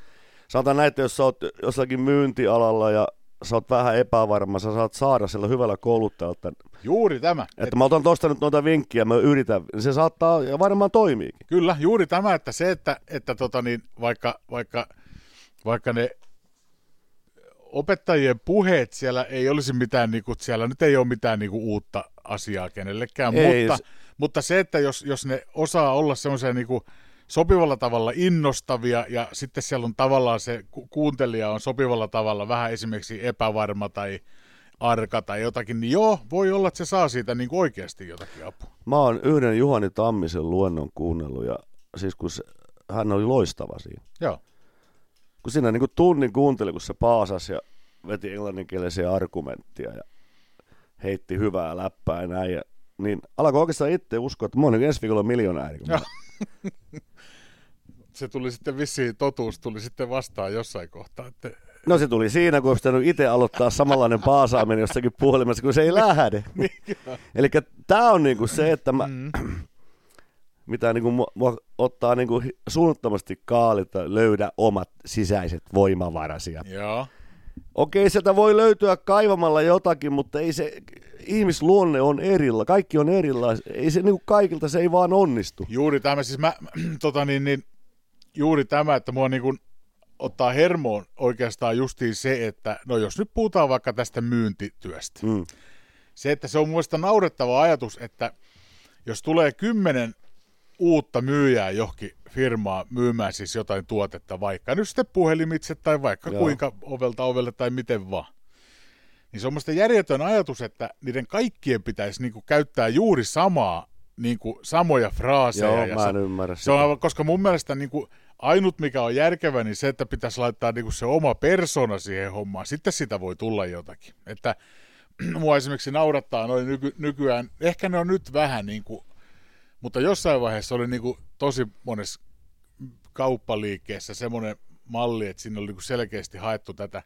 sanotaan näitä, jos sä oot jossakin myyntialalla ja sä oot vähän epävarma, sä saat saada sillä hyvällä kouluttajalta. Juuri tämä. Että mä otan tosta nyt noita vinkkiä, mä yritän, se saattaa ja varmaan toimiikin. Kyllä, juuri tämä, että se, että, että tota niin, vaikka, vaikka, vaikka ne opettajien puheet siellä ei olisi mitään, niin kuin, siellä nyt ei ole mitään niin kuin, uutta asiaa kenellekään, Ei, mutta, se- mutta se, että jos, jos ne osaa olla semmoisia niin kuin, sopivalla tavalla innostavia ja sitten siellä on tavallaan se ku- kuuntelija on sopivalla tavalla vähän esimerkiksi epävarma tai arka tai jotakin, niin joo, voi olla, että se saa siitä niin kuin oikeasti jotakin apua. Mä oon yhden Juhani Tammisen luennon kuunnellut ja siis kun se, hän oli loistava siinä. Joo. Kun siinä niin kuin tunnin kuunteli, kun se paasasi ja veti englanninkielisiä argumenttia ja heitti hyvää läppää ja näin. Ja, niin alkoi oikeastaan itse uskoa, että mä oon niin ensi viikolla miljonääri. kun mä- se tuli sitten vissiin, totuus tuli sitten vastaan jossain kohtaa, että No se tuli siinä, kun olisi pitänyt itse aloittaa samanlainen paasaaminen jossakin puhelimessa, kun se ei lähde. Eli tämä on niinku se, että mä, mm, mitä niinku mua, mua ottaa niinku hi- suunnattomasti kaalita, löydä omat sisäiset voimavarasi. Joo, Okei, sieltä voi löytyä kaivamalla jotakin, mutta ei se, ihmisluonne on erilla, kaikki on erilaisia. Ei se niinku kaikilta, se ei vaan onnistu. juuri tämä, siis mä, tota niin, niin, juuri tämä, että mua niin kuin ottaa hermoon oikeastaan justiin se, että no jos nyt puhutaan vaikka tästä myyntityöstä, Mm. se, että se on mielestä naurettava ajatus, että jos tulee kymmenen uutta myyjää johonkin firmaa myymään siis jotain tuotetta, vaikka nyt sitten puhelimitse tai vaikka Joo. Kuinka ovelta ovelle tai miten vaan, niin se on musta järjetön ajatus, että niiden kaikkien pitäisi niinku käyttää juuri samaa, niinku samoja fraaseja. Joo, ja mä en ymmärrä se on aivan, koska mun mielestä niin kuin, ainut mikä on järkevä, niin se, että pitäisi laittaa niin kuin se oma persona siihen hommaan. Sitten sitä voi tulla jotakin. Että mua esimerkiksi naurattaa noin nyky, nykyään, ehkä ne on nyt vähän niin kuin, mutta jossain vaiheessa oli niin kuin tosi monessa kauppaliikkeessä semmoinen malli, että siinä oli niin kuin selkeästi haettu tätä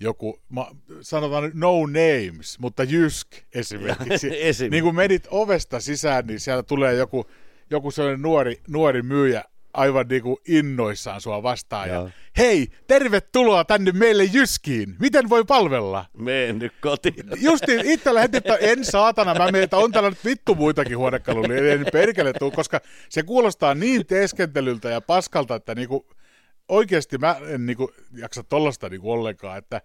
joku, ma, sanotaan no names, mutta Jysk esimerkiksi. Esim. niin kun menit ovesta sisään, niin siellä tulee joku, joku sellainen nuori, nuori myyjä aivan niin kuin innoissaan sua vastaan. Joo. Ja, Hei, tervetuloa tänne meille Jyskiin. Miten voi palvella? Mene nyt kotiin. Justi itse lähetin, että en saatana, mä menen, että on täällä nyt vittu muitakin huonekaluja, niin en perkele tuu, koska se kuulostaa niin teeskentelyltä ja paskalta, että niinku, oikeasti mä en niinku jaksa tollasta niinku ollenkaan, että,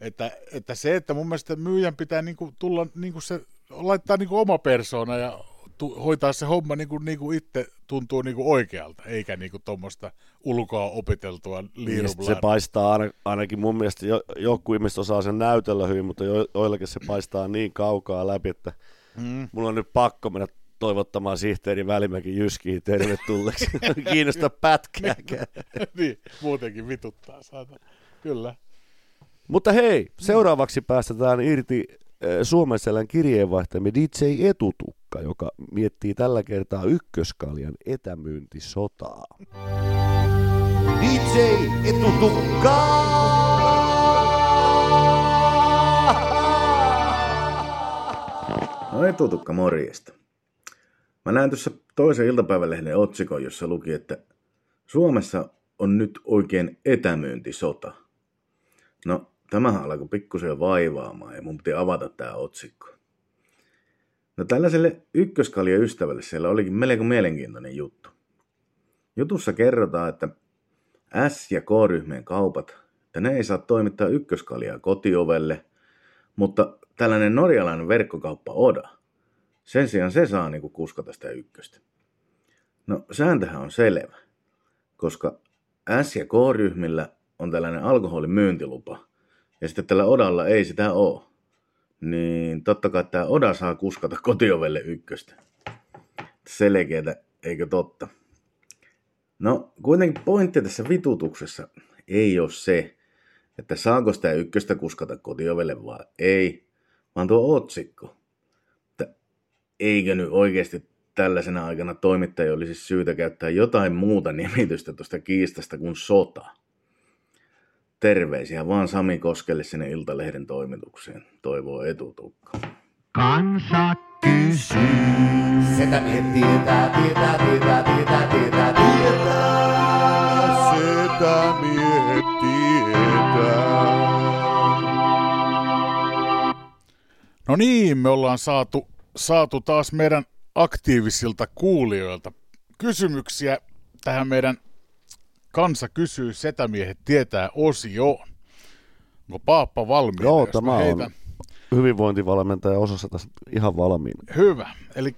että, että, se, että mun mielestä myyjän pitää niinku tulla niinku se, laittaa niinku oma persona ja tu, hoitaa se homma niinku, niinku itse tuntuu niinku oikealta, eikä niinku tuommoista ulkoa opiteltua Niin, se paistaa aina, ainakin mun mielestä, jo, joku ihmiset osaa sen näytellä hyvin, mutta jo, joillakin se paistaa niin kaukaa läpi, että Mm. mulla on nyt pakko mennä toivottamaan sihteeri Välimäki Jyskiin tervetulleeksi. Kiinnosta pätkääkään. niin, muutenkin vituttaa, saatana. Kyllä. Mutta hei, seuraavaksi päästetään irti selän kirjeenvaihtajamme DJ Etutukka, joka miettii tällä kertaa ykköskaljan etämyyntisotaa. DJ Etutukka! No etutukka morjesta. Mä näin tuossa toisen iltapäivälehden otsikon, jossa luki, että Suomessa on nyt oikein etämyyntisota. No, tämähän alkoi pikkusen vaivaamaan ja mun piti avata tämä otsikko. No tällaiselle ykköskalja ystävälle siellä olikin melko mielenkiintoinen juttu. Jutussa kerrotaan, että S- ja K-ryhmien kaupat, että ne ei saa toimittaa ykköskaljaa kotiovelle, mutta tällainen norjalainen verkkokauppa Oda, sen sijaan se saa niinku kuskata sitä ykköstä. No sääntöhän on selvä, koska S- ja K-ryhmillä on tällainen alkoholimyyntilupa, ja sitten tällä Odalla ei sitä ole. Niin totta kai tämä Oda saa kuskata kotiovelle ykköstä. Selkeätä, eikö totta? No, kuitenkin pointti tässä vitutuksessa ei ole se, että saako sitä ykköstä kuskata kotiovelle vai ei, vaan tuo otsikko. Että eikö nyt oikeasti tällaisena aikana toimittaja olisi syytä käyttää jotain muuta nimitystä tuosta kiistasta kuin sota. Terveisiä vaan Sami Koskelle sinne Iltalehden toimitukseen, toivoo etutukka. Kansa kysyy. Setä miehet tietää, tietää, tietää, tietää, tietää, tietää. Setä miehet tietää. No niin, me ollaan saatu, saatu taas meidän aktiivisilta kuulijoilta kysymyksiä tähän meidän Kansa kysyy, setämiehet tietää osioon. Onko Paappa valmiina? Joo, jos tämä on heitän? hyvinvointivalmentaja osassa tässä ihan valmiina. Hyvä. Eli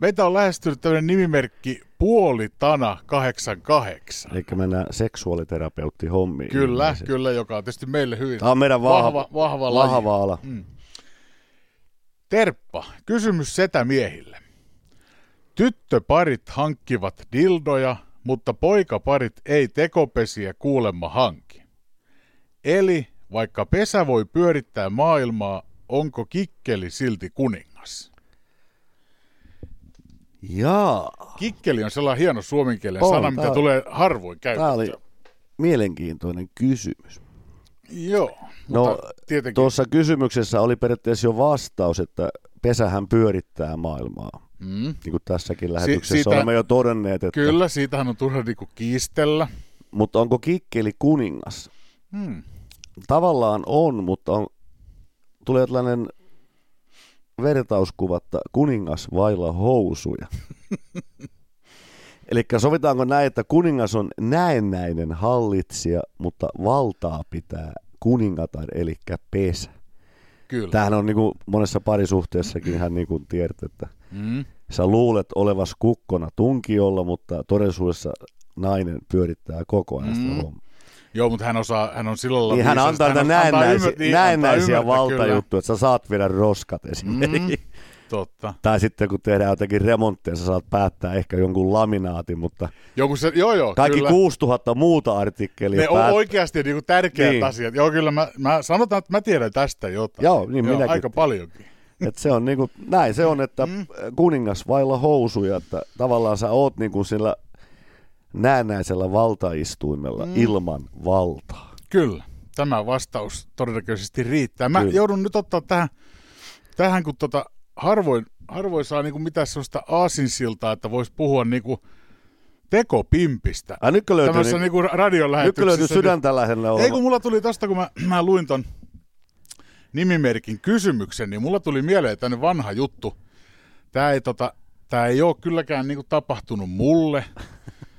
meitä on lähestynyt tämmöinen nimimerkki Puolitana 88. Eli mennään seksuaaliterapeutti hommiin. Kyllä, ilmeisesti. kyllä, joka on tietysti meille hyvin Tämä on meidän vahva, vahva, vahva laji. ala. Mm. Terppa, kysymys setämiehille. Tyttöparit hankkivat dildoja, mutta poikaparit ei tekopesiä kuulemma hanki. Eli vaikka pesä voi pyörittää maailmaa, onko kikkeli silti kuningas? Jaa, Kikkeli on sellainen hieno suomenkielinen On, sana, mitä tää- tulee harvoin tämä käytettyä. oli mielenkiintoinen kysymys. Joo, No, tietenkin Tuossa kysymyksessä oli periaatteessa jo vastaus, että pesähän pyörittää maailmaa. Mm, Niin kuin tässäkin lähetyksessä siitä- olemme jo todenneet, että, kyllä, siitähän on turha niinku kiistellä. mutta onko kikkeli kuningas? Hmm. Tavallaan on, mutta on, tulee tällainen vertauskuva, että kuningas vailla housuja. Eli sovitaanko näin, että kuningas on näennäinen hallitsija, mutta valtaa pitää kuningatar, eli pesä. Kyllä. Tämähän on niin kuin monessa parisuhteessakin ihan niin kuin tiedät, että Mm. sä luulet olevas kukkona tunkiolla, mutta todellisuudessa nainen pyörittää koko ajan sitä Mm. hommaa. Joo, mutta hän, osaa, hän on sillä lailla Niin hän antaa antaa näennäisiä, niin, näennäisiä valtajuttuja, että sä saat viedä roskat esimerkiksi. Mm. Totta. Tai sitten kun tehdään jotakin remontteja, sä saat päättää ehkä jonkun laminaatin, mutta Joku se, joo, joo, kaikki kyllä. 6000 muuta artikkelia Ne on päät- oikeasti niinku tärkeät Niin. asiat. Joo, kyllä mä, mä sanotaan, että mä tiedän tästä jotain. Joo, niin minäkin Aika paljonkin. Et se on niinku, näin se on, että Mm. kuningas vailla housuja, että tavallaan sä oot niinku sillä näennäisellä valtaistuimella Mm. ilman valtaa. Kyllä. Tämä vastaus todennäköisesti riittää. Mä Kyllä. joudun nyt ottaa tähän, tähän kun tota, harvoin, harvoin saa niinku mitään sellaista aasinsiltaa, että voisi puhua niinku tekopimpistä. Ai nytkö löytyy, niin, niinku nytkö radiolähetyksessä. löytyy sydäntä lähellä oleva? Ei kun mulla tuli tosta, kun mä, mä luin ton nimimerkin kysymyksen, niin mulla tuli mieleen tänne vanha juttu. Tää ei, tota, tää ei ole kylläkään niinku tapahtunut mulle.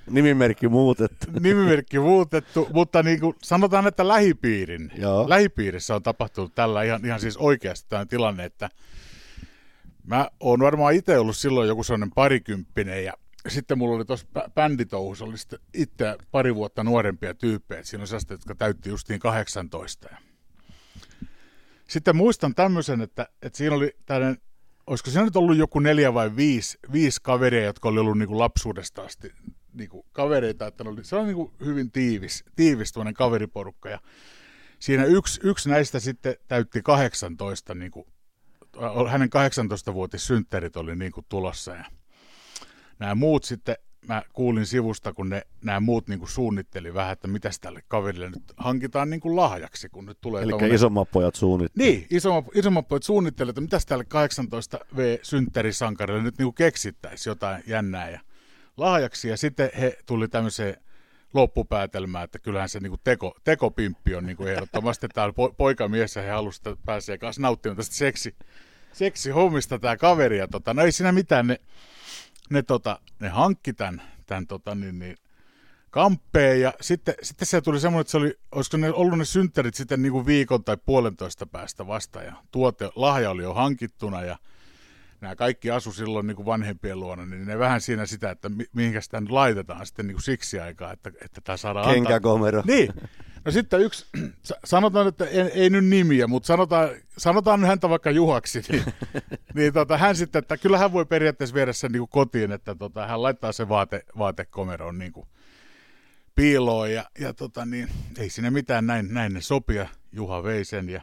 Nimimerkki muutettu. Nimimerkki muutettu, mutta niin kuin sanotaan, että lähipiirin, Joo. lähipiirissä on tapahtunut tällä ihan, ihan siis oikeasti tämä tilanne, että mä oon varmaan itse ollut silloin joku sellainen parikymppinen ja sitten mulla oli tuossa bä- bänditouhussa, oli sitten itse pari vuotta nuorempia tyyppejä, siinä on sellaista, jotka täytti justiin 18. Ja sitten muistan tämmöisen, että, että siinä oli tällainen, olisiko siinä nyt ollut joku neljä vai viisi, viisi kaveria, jotka oli ollut niin kuin lapsuudesta asti niin kuin kavereita, että ne oli, se on niin kuin hyvin tiivis, tiivis kaveriporukka. Ja siinä yksi, yksi näistä sitten täytti 18, niin kuin, hänen 18-vuotissynttärit oli niin kuin tulossa ja nämä muut sitten mä kuulin sivusta, kun ne, nämä muut niin kuin suunnitteli vähän, että mitäs tälle kaverille nyt hankitaan niin kuin lahjaksi, kun nyt tulee Eli tommonen- isommat pojat suunnittelevat. Niin, isommat, isommat pojat suunnittelivat, että mitäs tälle 18V-synttärisankarille nyt niin keksittäisiin jotain jännää ja lahjaksi. Ja sitten he tuli tämmöiseen loppupäätelmään, että kyllähän se niinku teko, tekopimppi on niinku ehdottomasti täällä po, poikamies ja he halusivat, että pääsee kanssa nauttimaan tästä seksi, seksihommista tämä kaveri. Ja tota, no ei siinä mitään, ne, ne, tota, ne hankki tämän, tämän tota, niin, niin, kamppeen ja sitten, sitten se tuli semmoinen, että se oli, olisiko ne ollut ne synttärit sitten niin kuin viikon tai puolentoista päästä vasta ja tuote, lahja oli jo hankittuna ja nämä kaikki asu silloin niin kuin vanhempien luona, niin ne vähän siinä sitä, että mi- mihinkä sitä nyt laitetaan sitten niin kuin siksi aikaa, että, että tämä saadaan antaa. Kenkäkomero. Niin. No sitten yksi, sa- sanotaan, että ei, ei nyt nimiä, mutta sanotaan, sanotaan nyt häntä vaikka Juhaksi, niin, niin tota, hän sitten, että kyllä hän voi periaatteessa viedä sen niin kuin kotiin, että tota, hän laittaa sen vaate, vaatekomeron niin kuin piiloon ja, ja tota, niin, ei siinä mitään, näin, näin ne sopia, Juha vei sen ja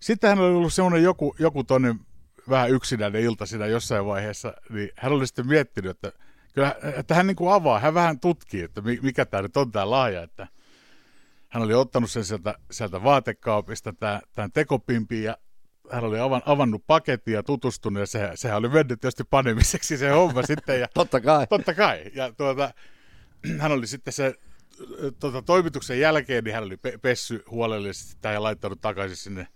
sitten hän oli ollut semmoinen joku, joku toinen vähän yksinäinen ilta siinä jossain vaiheessa, niin hän oli sitten miettinyt, että kyllä, että hän niin kuin avaa, hän vähän tutkii, että mi- mikä tämä nyt on tämä lahja, että hän oli ottanut sen sieltä, sieltä vaatekaapista, tämä, tämän tekopimpin, ja hän oli avan, avannut paketin ja tutustunut, ja se, sehän oli mennyt tietysti panemiseksi se homma sitten, ja Totta kai. totta kai, ja tuota, hän oli sitten se tuota, toimituksen jälkeen, niin hän oli pe- pessy huolellisesti tai laittanut takaisin sinne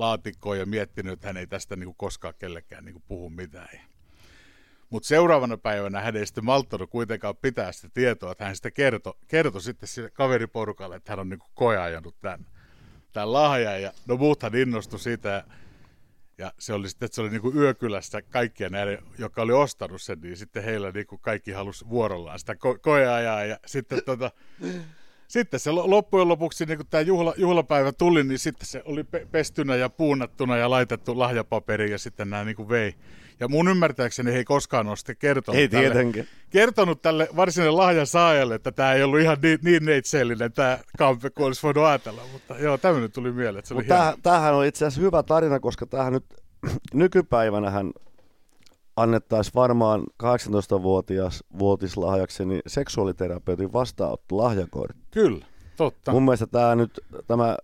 laatikkoon ja miettinyt, että hän ei tästä niin kuin koskaan kellekään niin kuin puhu mitään. Mutta seuraavana päivänä hän ei sitten malttanut kuitenkaan pitää sitä tietoa, että hän sitten kertoi, kertoi sitten sille kaveriporukalle, että hän on niin koeajanut tämän, tämän lahjan. Ja no muuthan innostui siitä ja, ja se oli sitten, että se oli niin kuin yökylässä kaikkien näiden, jotka oli ostanut sen, niin sitten heillä niin kuin kaikki halusi vuorollaan sitä ko- koeajaa ja sitten tota, sitten se lo- loppujen lopuksi, niin kun tämä juhla, juhlapäivä tuli, niin sitten se oli pe- pestynä ja puunattuna ja laitettu lahjapaperiin ja sitten nämä niin kuin vei. Ja mun ymmärtääkseni he ei koskaan ole sitten kertonut, Ei tälle, kertonut tälle varsinainen lahjan saajalle, että tämä ei ollut ihan niin, niin neitseellinen tämä kampe kuin olisi voinut ajatella. Mutta joo, tämmöinen tuli mieleen, Mutta tämähän, tämähän on itse asiassa hyvä tarina, koska tämähän nyt nykypäivänähän annettaisiin varmaan 18-vuotias vuotislahjaksi niin seksuaaliterapeutin vastaanotto lahjakortti. Kyllä, totta. Mun mielestä tämä nyt, tämä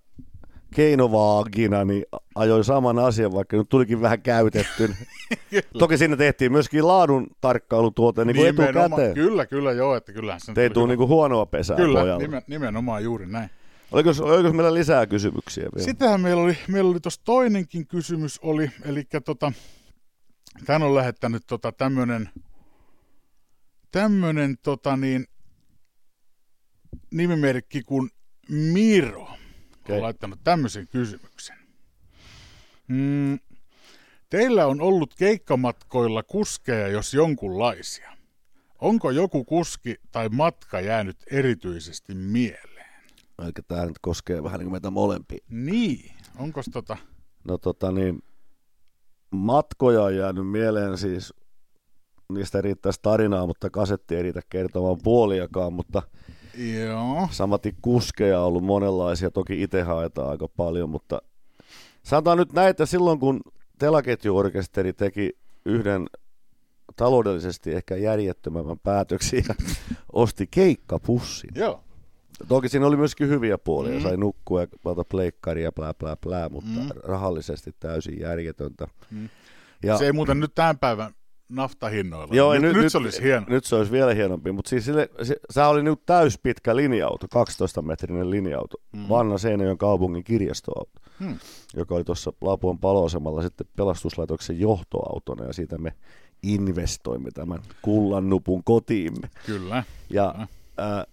keinovaagina, niin ajoi saman asian, vaikka nyt tulikin vähän käytetty. Toki siinä tehtiin myöskin laadun tarkkailutuote niin kuin Nimenomaan- etukäteen. Kyllä, kyllä, joo, että kyllähän se Ei tule hyvä. niin kuin huonoa pesää Kyllä, pojalle. nimen, nimenomaan juuri näin. Oliko, oliko meillä lisää kysymyksiä vielä? Sittenhän meillä oli, meillä oli tuossa toinenkin kysymys, oli, eli tota, tän on lähettänyt tota tämmönen, tämmönen tota niin, nimimerkki kuin Miro. Okay. On laittanut tämmöisen kysymyksen. Mm, teillä on ollut keikkamatkoilla kuskeja, jos jonkunlaisia. Onko joku kuski tai matka jäänyt erityisesti mieleen? Eli tämä nyt koskee vähän niin kuin meitä molempia. Niin, onko tota... No tota niin, matkoja on jäänyt mieleen siis, niistä riittäisi tarinaa, mutta kasetti ei riitä kertomaan puoliakaan, mutta Joo. samati kuskeja on ollut monenlaisia, toki itse haetaan aika paljon, mutta sanotaan nyt näitä silloin, kun telaketjuorkesteri teki yhden taloudellisesti ehkä järjettömämmän päätöksiä, osti keikkapussin. Joo. Toki siinä oli myöskin hyviä puolia, Mm. mm. sai nukkua ja pelata pleikkaria, plää, plää, plää, mutta Mm. mm. rahallisesti täysin järjetöntä. Mm. Ja Se ei muuten nyt tämän päivän naftahinnoilla. Joo, nyt, nyt- nyt, se olisi hieno. nyt se olisi vielä hienompi, mutta siis sille, se, se oli nyt täyspitkä linja-auto, 12-metrinen linja-auto, Mm. mm. vanha Seinäjoen kaupungin kirjastoauto, Hmm. joka oli tuossa Lapuan paloasemalla sitten pelastuslaitoksen johtoautona ja siitä me investoimme tämän kullannupun kotiimme. Kyllä. Ja Kyllä. ää,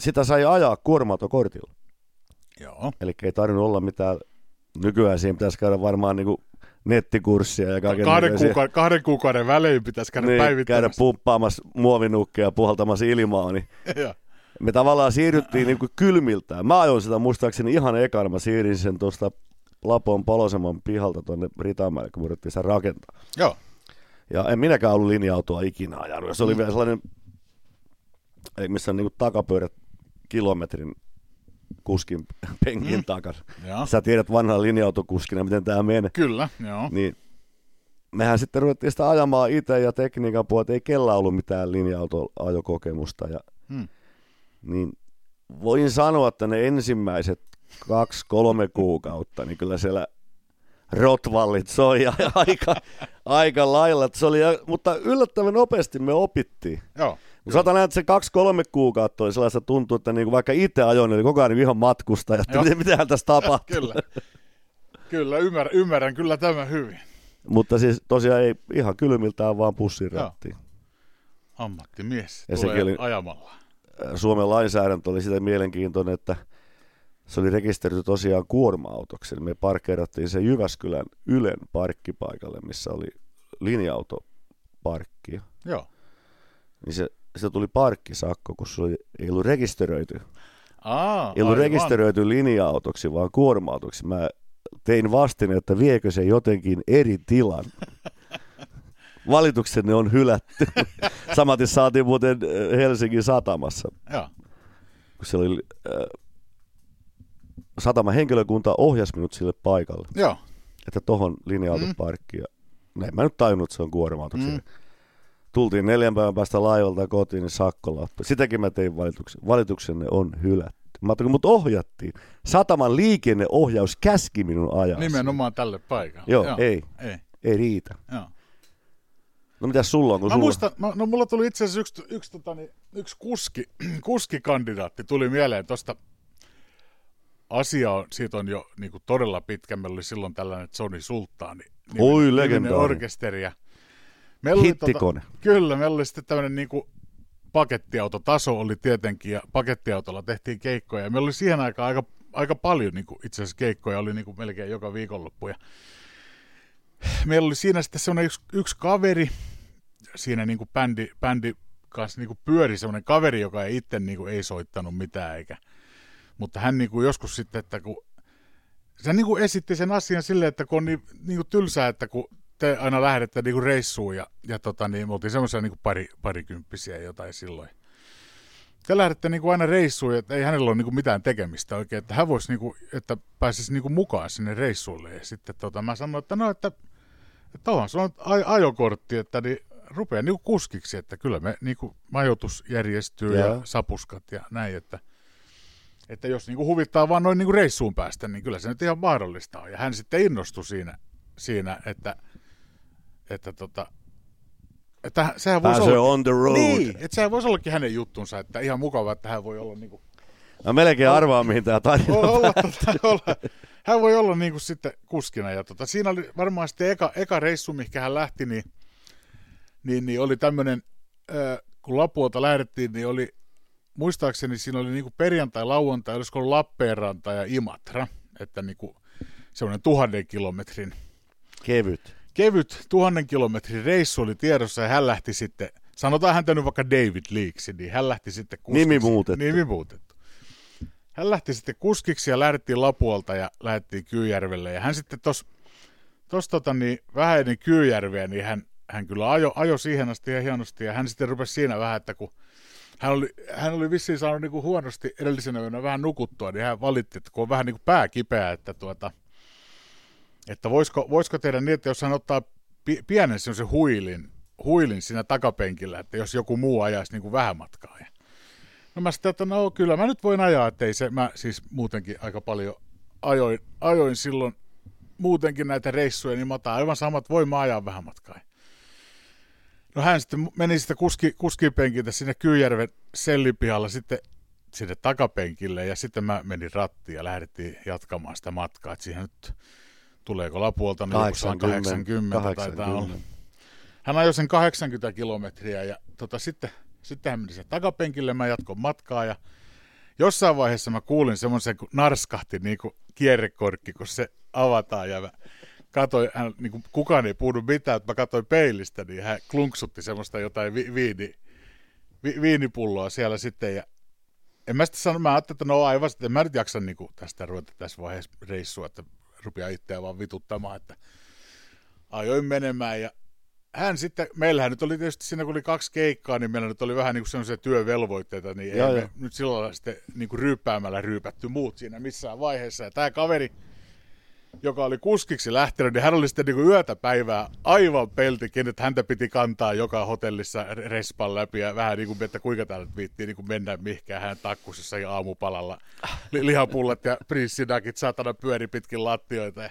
sitä sai ajaa kuorma-autokortilla. Joo. Eli ei tarvinnut olla mitään, nykyään siinä pitäisi käydä varmaan niin nettikurssia ja kaiken Kahden, kuukauden, kahden kuukauden välein pitäisi käydä niin, käydä päivittämässä. pumppaamassa muovinukkeja ja puhaltamassa ilmaa, niin me tavallaan siirryttiin niin kuin kylmiltään. Mä ajoin sitä muistaakseni ihan ekana, mä siirrin sen tuosta Lapon paloseman pihalta tuonne Ritamäelle, kun yritettiin sitä rakentaa. Joo. Ja en minäkään ollut linja-autoa ikinä ajanut. Ja se oli Mm. vielä sellainen, missä on niin kuin takapyörät kilometrin kuskin penkin Mm. takana. Joo. Sä tiedät vanhan linja-autokuskina, miten tämä menee. Kyllä, joo. Niin mehän sitten ruvettiin sitä ajamaan itse ja tekniikan puolelta. Ei kellä ollut mitään linja-ajokokemusta. Ja, Hmm. Niin voin sanoa, että ne ensimmäiset kaksi-kolme kuukautta, niin kyllä siellä rotvallit soi ja aika, aika lailla. Se oli, mutta yllättävän nopeasti me opittiin. Joo. Kun sanotaan että se kaksi-kolme kuukautta oli sellaista tuntuu, että niinku vaikka itse ajoin, oli koko ajan ihan matkustaja, että miten, mitähän tässä tapahtuu. Kyllä. Kyllä, ymmärrän, ymmärrän kyllä tämän hyvin. Mutta siis tosiaan ei ihan kylmiltään vaan pussin rattiin. Ammattimies Ja tulee sekin oli- ajamalla. Suomen lainsäädäntö oli sitä mielenkiintoinen, että se oli rekisteröity tosiaan kuorma-autoksi. Me parkkeerattiin se Jyväskylän Ylen parkkipaikalle, missä oli linja-autoparkki. Joo. Niin se, se tuli parkkisakko, kun se oli, ei ollut rekisteröity. Aa, Ei ollut aivan. rekisteröity linja-autoksi, vaan kuorma-autoksi. Mä tein vastin, että viekö se jotenkin eri tilan. Valituksenne on hylätty. Samaten saatiin muuten äh, Helsingin satamassa, Joo. kun siellä oli äh, sataman henkilökunta ohjasi minut sille paikalle, Joo. että tohon linja-autoparkkiin. Mm. Näin mä nyt tajunnut, että se on kuorma-autoksi. Mm. Tultiin neljän päivän päästä laivalta kotiin, niin sakkolappu. Sitäkin mä tein valituksen. Valituksenne on hylätty. Mä ajattelin, mut ohjattiin. Sataman liikenneohjaus käski minun ajaa. Nimenomaan tälle paikalle. Joo, ei. Ei. Ei riitä. Joo. No mitäs sulla on? Kun Mä sulla... muistan, mä, no mulla tuli itse asiassa yksi, yksi, tota, niin, yksi kuski, kuskikandidaatti tuli mieleen tuosta asia on, siitä on jo niin kuin todella pitkä. Meillä oli silloin tällainen Sony Sultaani. Oi, niminen legendaarinen. orkesteri. Ja meillä Hittikone. kyllä, meillä oli sitten tämmöinen niin kuin pakettiautotaso oli tietenkin, ja pakettiautolla tehtiin keikkoja. Ja meillä oli siihen aikaan aika, aika paljon niin kuin itse asiassa keikkoja, oli niin kuin melkein joka viikonloppu. Ja meillä oli siinä sitten semmoinen yksi, yksi kaveri, siinä niin kuin bändi, bändi kanssa niin kuin pyöri semmoinen kaveri, joka ei itse niin kuin ei soittanut mitään, eikä, mutta hän niin kuin joskus sitten, että kun se niin kuin esitti sen asian silleen, että kun on niin, niin kuin tylsää, että kun te aina lähdette niin kuin reissuun ja, ja tota, niin me oltiin semmoisia niin kuin pari, parikymppisiä jotain silloin. Te lähdette niin kuin aina reissuun, että ei hänellä ole niin kuin mitään tekemistä oikein, että hän voisi, niin kuin, että pääsisi niin kuin mukaan sinne reissuille. Ja sitten tota, mä sanoin, että no, että että onhan sulla nyt aj- ajokortti, että niin rupeaa niin kuin kuskiksi, että kyllä me niin kuin majoitus järjestyy ja Joo. sapuskat ja näin, että, että jos niin kuin huvittaa vaan noin niin kuin reissuun päästä, niin kyllä se nyt ihan mahdollista on. Ja hän sitten innostui siinä, siinä että, että, tota, että sehän voisi Pääsee olla... on the road. Niin, että sehän voisi ollakin hänen juttunsa, että ihan mukava, että hän voi olla niin kuin Mä melkein arvaan, mihin tää tarina olla, olla, tota, olla. Hän voi olla niin kuin sitten kuskina. Ja tota, siinä oli varmaan sitten eka, eka reissu, mihin hän lähti, niin, niin, niin oli tämmöinen, äh, kun Lapuolta lähdettiin, niin oli, muistaakseni siinä oli niin kuin perjantai, lauantai, olisiko ollut Lappeenranta ja Imatra, että niin kuin semmoinen tuhannen kilometrin Kevyt. Kevyt tuhannen kilometrin reissu oli tiedossa ja hän lähti sitten, sanotaan häntä nyt vaikka David Leaksi, niin hän lähti sitten kuskiksi. Nimi muutettu. Nimi muutettu. Hän lähti sitten kuskiksi ja lähdettiin Lapuolta ja lähdettiin Kyyjärvelle ja hän sitten tuossa tos tota niin, vähän ennen Kyyjärveä, niin hän, hän kyllä ajo, ajo siihen asti ja hienosti ja hän sitten rupesi siinä vähän, että kun hän oli, hän oli vissiin saanut niin kuin huonosti edellisenä yönä vähän nukuttua, niin hän valitti, että kun on vähän niin kuin pää kipeä, että tuota, että voisiko, voisiko tehdä niin, että jos hän ottaa pi- pienen semmoisen huilin, huilin siinä takapenkillä, että jos joku muu ajaisi niin kuin vähän matkaa. Ja no mä sitten, että no kyllä mä nyt voin ajaa, että ei se, mä siis muutenkin aika paljon ajoin, ajoin silloin muutenkin näitä reissuja, niin mä otan aivan samat, voin mä ajaa vähän matkaa. No hän sitten meni sitä kuski, kuskipenkiltä sinne Kyyjärven sellipihalla sitten sinne takapenkille ja sitten mä menin rattiin ja lähdettiin jatkamaan sitä matkaa, että siihen nyt tuleeko Lapuolta, niin joku 180 taitaa olla. Hän ajoi sen 80 kilometriä ja tota, sitten, sitten hän meni sen takapenkille, mä jatkoin matkaa ja jossain vaiheessa mä kuulin semmoisen, kun narskahti niin kuin kierrekorkki, kun se avataan ja mä katsoin, hän, niin kuin, kukaan ei puhunut mitään, että mä katsoin peilistä, niin hän klunksutti semmoista jotain vi, viini, vi, viinipulloa siellä sitten ja en mä sitten sano, mä ajattelin, että no aivan en mä nyt jaksa niin kuin tästä ruveta tässä vaiheessa reissua, että rupeaa itseään vaan vituttamaan, että ajoin menemään ja hän sitten, meillähän nyt oli tietysti siinä, kun oli kaksi keikkaa, niin meillä nyt oli vähän niin kuin sellaisia työvelvoitteita, niin Joo, ei joo. me nyt lailla sitten niin kuin ryyppäämällä ryypätty muut siinä missään vaiheessa. Ja tämä kaveri, joka oli kuskiksi lähtenyt, niin hän oli sitten niin yötä päivää aivan peltikin, että häntä piti kantaa joka hotellissa respan läpi ja vähän niin kuin, että kuinka täällä viittiin niin kuin mennä mihinkään hän takkusissa ja aamupalalla. Li- lihapullat ja prinssinakit saatana pyöri pitkin lattioita. Ja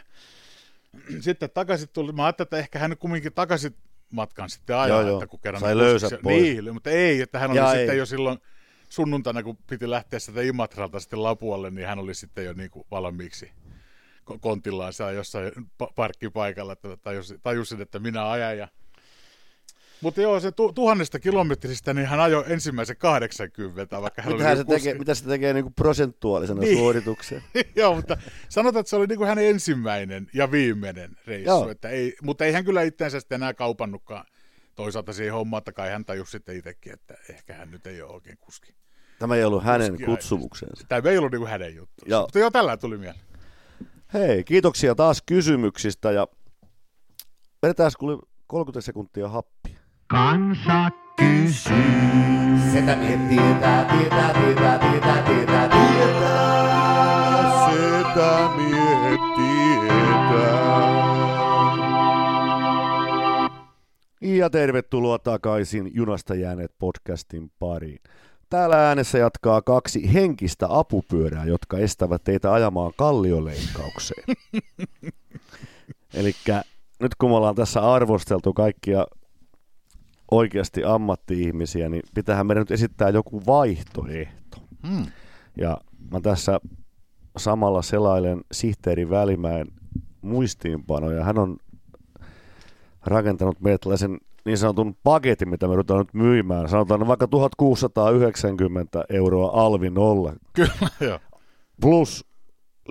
sitten takaisin tuli, mä ajattelin, että ehkä hän kumminkin takaisin matkan sitten ajaa, Joo, että kun kerran Sai kuskiksi- pois. Niin, mutta ei, että hän oli Jaa, sitten ei. jo silloin sunnuntaina, kun piti lähteä sitä Imatralta sitten Lapualle, niin hän oli sitten jo niin kuin valmiiksi kontillaan siellä jossain pa- parkkipaikalla, että tajusin, tajusin, että minä ajan. Ja... Mutta joo, se tu- tuhannesta kilometristä, niin hän ajoi ensimmäisen 80, vaikka hän Mitä oli se, kuski. tekee, mitä se tekee niin kuin prosentuaalisena Niin. suorituksena? Joo, mutta sanotaan, että se oli niin kuin hänen ensimmäinen ja viimeinen reissu. Joo. Että ei, mutta ei hän kyllä itseensä sitten enää kaupannutkaan toisaalta siihen hommaan, että kai hän tajusi sitten itsekin, että ehkä hän nyt ei ole oikein kuski. Tämä ei ollut hänen kutsumuksensa. Tämä ei ollut niin kuin hänen juttu. Mutta joo, tällä tuli mieleen. Hei, kiitoksia taas kysymyksistä ja vedetään kuule 30 sekuntia happia. Kansa kysyy. Setä miehet tietää, tietää, tietää, tietää, tietää, tietää. Setä miehet Ja tervetuloa takaisin Junasta jääneet podcastin pariin. Täällä äänessä jatkaa kaksi henkistä apupyörää, jotka estävät teitä ajamaan kallioleikkaukseen. Eli nyt kun me ollaan tässä arvosteltu kaikkia oikeasti ammatti-ihmisiä, niin pitäähän meidän nyt esittää joku vaihtoehto. Hmm. Ja mä tässä samalla selailen sihteeri Välimäen muistiinpanoja. Hän on rakentanut meille tällaisen niin sanotun paketin, mitä me ruvetaan nyt myymään. Sanotaan vaikka 1690 euroa alvi nolla, Kyllä, joo. plus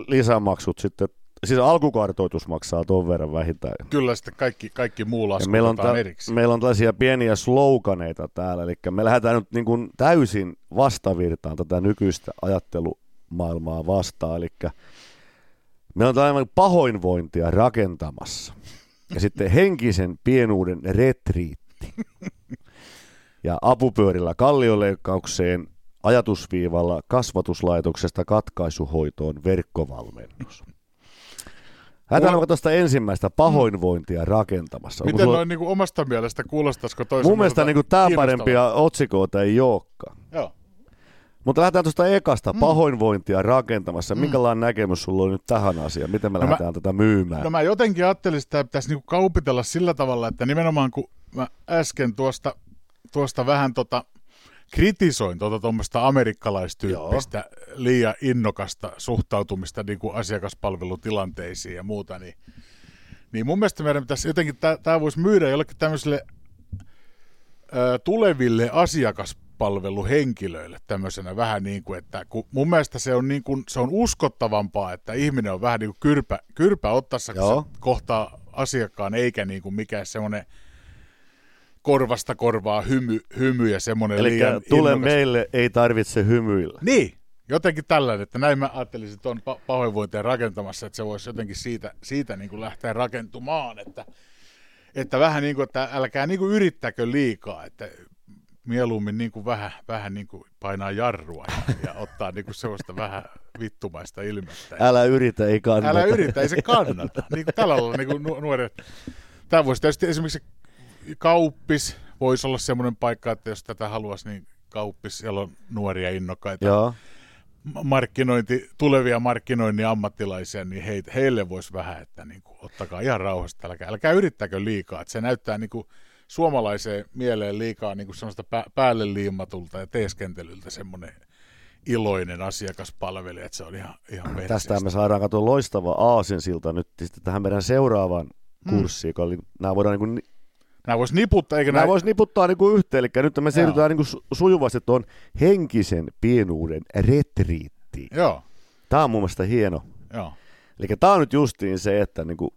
lisämaksut sitten. Siis alkukartoitus maksaa ton verran vähintään. Kyllä sitten kaikki, kaikki muu Ja lasku meillä, on ta- erikseen. meillä on tällaisia pieniä sloganeita täällä, eli me lähdetään nyt niin kuin täysin vastavirtaan tätä nykyistä ajattelumaailmaa vastaan, eli meillä on tällainen pahoinvointia rakentamassa ja sitten henkisen pienuuden retriitti ja apupyörillä kallioleikkaukseen ajatusviivalla kasvatuslaitoksesta katkaisuhoitoon verkkovalmennus. Lähdetään vaikka tuosta ensimmäistä pahoinvointia rakentamassa. Miten sulla- noin niin kuin omasta mielestä kuulostaisiko toisaalta Mun mielestä niin tämä parempia otsikoita ei olekaan. Joo. Mutta lähdetään tuosta ekasta mm. pahoinvointia rakentamassa. Mm. Minkälainen näkemys sulla on nyt tähän asiaan? Miten me No mä- lähdetään tätä myymään? No mä jotenkin ajattelin, että tämä pitäisi niinku kaupitella sillä tavalla, että nimenomaan kun mä äsken tuosta, tuosta vähän tota, kritisoin tuota tuommoista amerikkalaistyyppistä liian innokasta suhtautumista niin kuin asiakaspalvelutilanteisiin ja muuta, niin, niin mun mielestä meidän pitäisi jotenkin, tämä voisi myydä jollekin tämmöiselle ö, tuleville asiakaspalveluhenkilöille tämmöisenä vähän niin kuin, että kun mun mielestä se on, niin kuin, se on uskottavampaa, että ihminen on vähän niin kuin kyrpä, kyrpä ottaessa, Joo. se kohtaa asiakkaan, eikä niin kuin mikään semmoinen korvasta korvaa hymy, hymy ja semmoinen Eli liian tule innokas. meille, ei tarvitse hymyillä. Niin, jotenkin tällainen, että näin mä ajattelisin tuon pa- pahoinvointia rakentamassa, että se voisi jotenkin siitä, siitä niin kuin lähteä rakentumaan, että, että vähän niin kuin, että älkää niin kuin yrittäkö liikaa, että mieluummin niin kuin vähän, vähän niin kuin painaa jarrua ja, ja ottaa niin kuin sellaista vähän vittumaista ilmettä. Älä yritä, ei kannata. Älä yritä, ei se kannata. Niin kuin tällä lailla niin kuin nu- nuoret. Tämä voisi tietysti esimerkiksi kauppis voisi olla semmoinen paikka, että jos tätä haluaisi, niin kauppis, siellä on nuoria innokkaita Joo. ma- markkinointi, tulevia markkinoinnin ammattilaisia, niin he, heille voisi vähän, että niin kuin, ottakaa ihan rauhasta, älkää, älkää yrittäkö liikaa. Että se näyttää niin kuin, suomalaiseen mieleen liikaa niin kuin semmoista pä, päälle liimatulta ja teeskentelyltä semmoinen iloinen asiakaspalvelija, että se on ihan, ihan Tästä me saadaan katsoa loistava aasinsilta nyt sitten tähän meidän seuraavaan kurssiin, joka oli, nämä voidaan niin kuin, Nämä voisi niputtaa, eikä nämä nämä... voisi niputtaa niin kuin yhteen, eli nyt me siirrytään niin kuin su- sujuvasti tuon henkisen pienuuden retriittiin. Joo, Tämä on mun mielestä hieno. joo. Eli tämä on nyt justiin se, että niinku,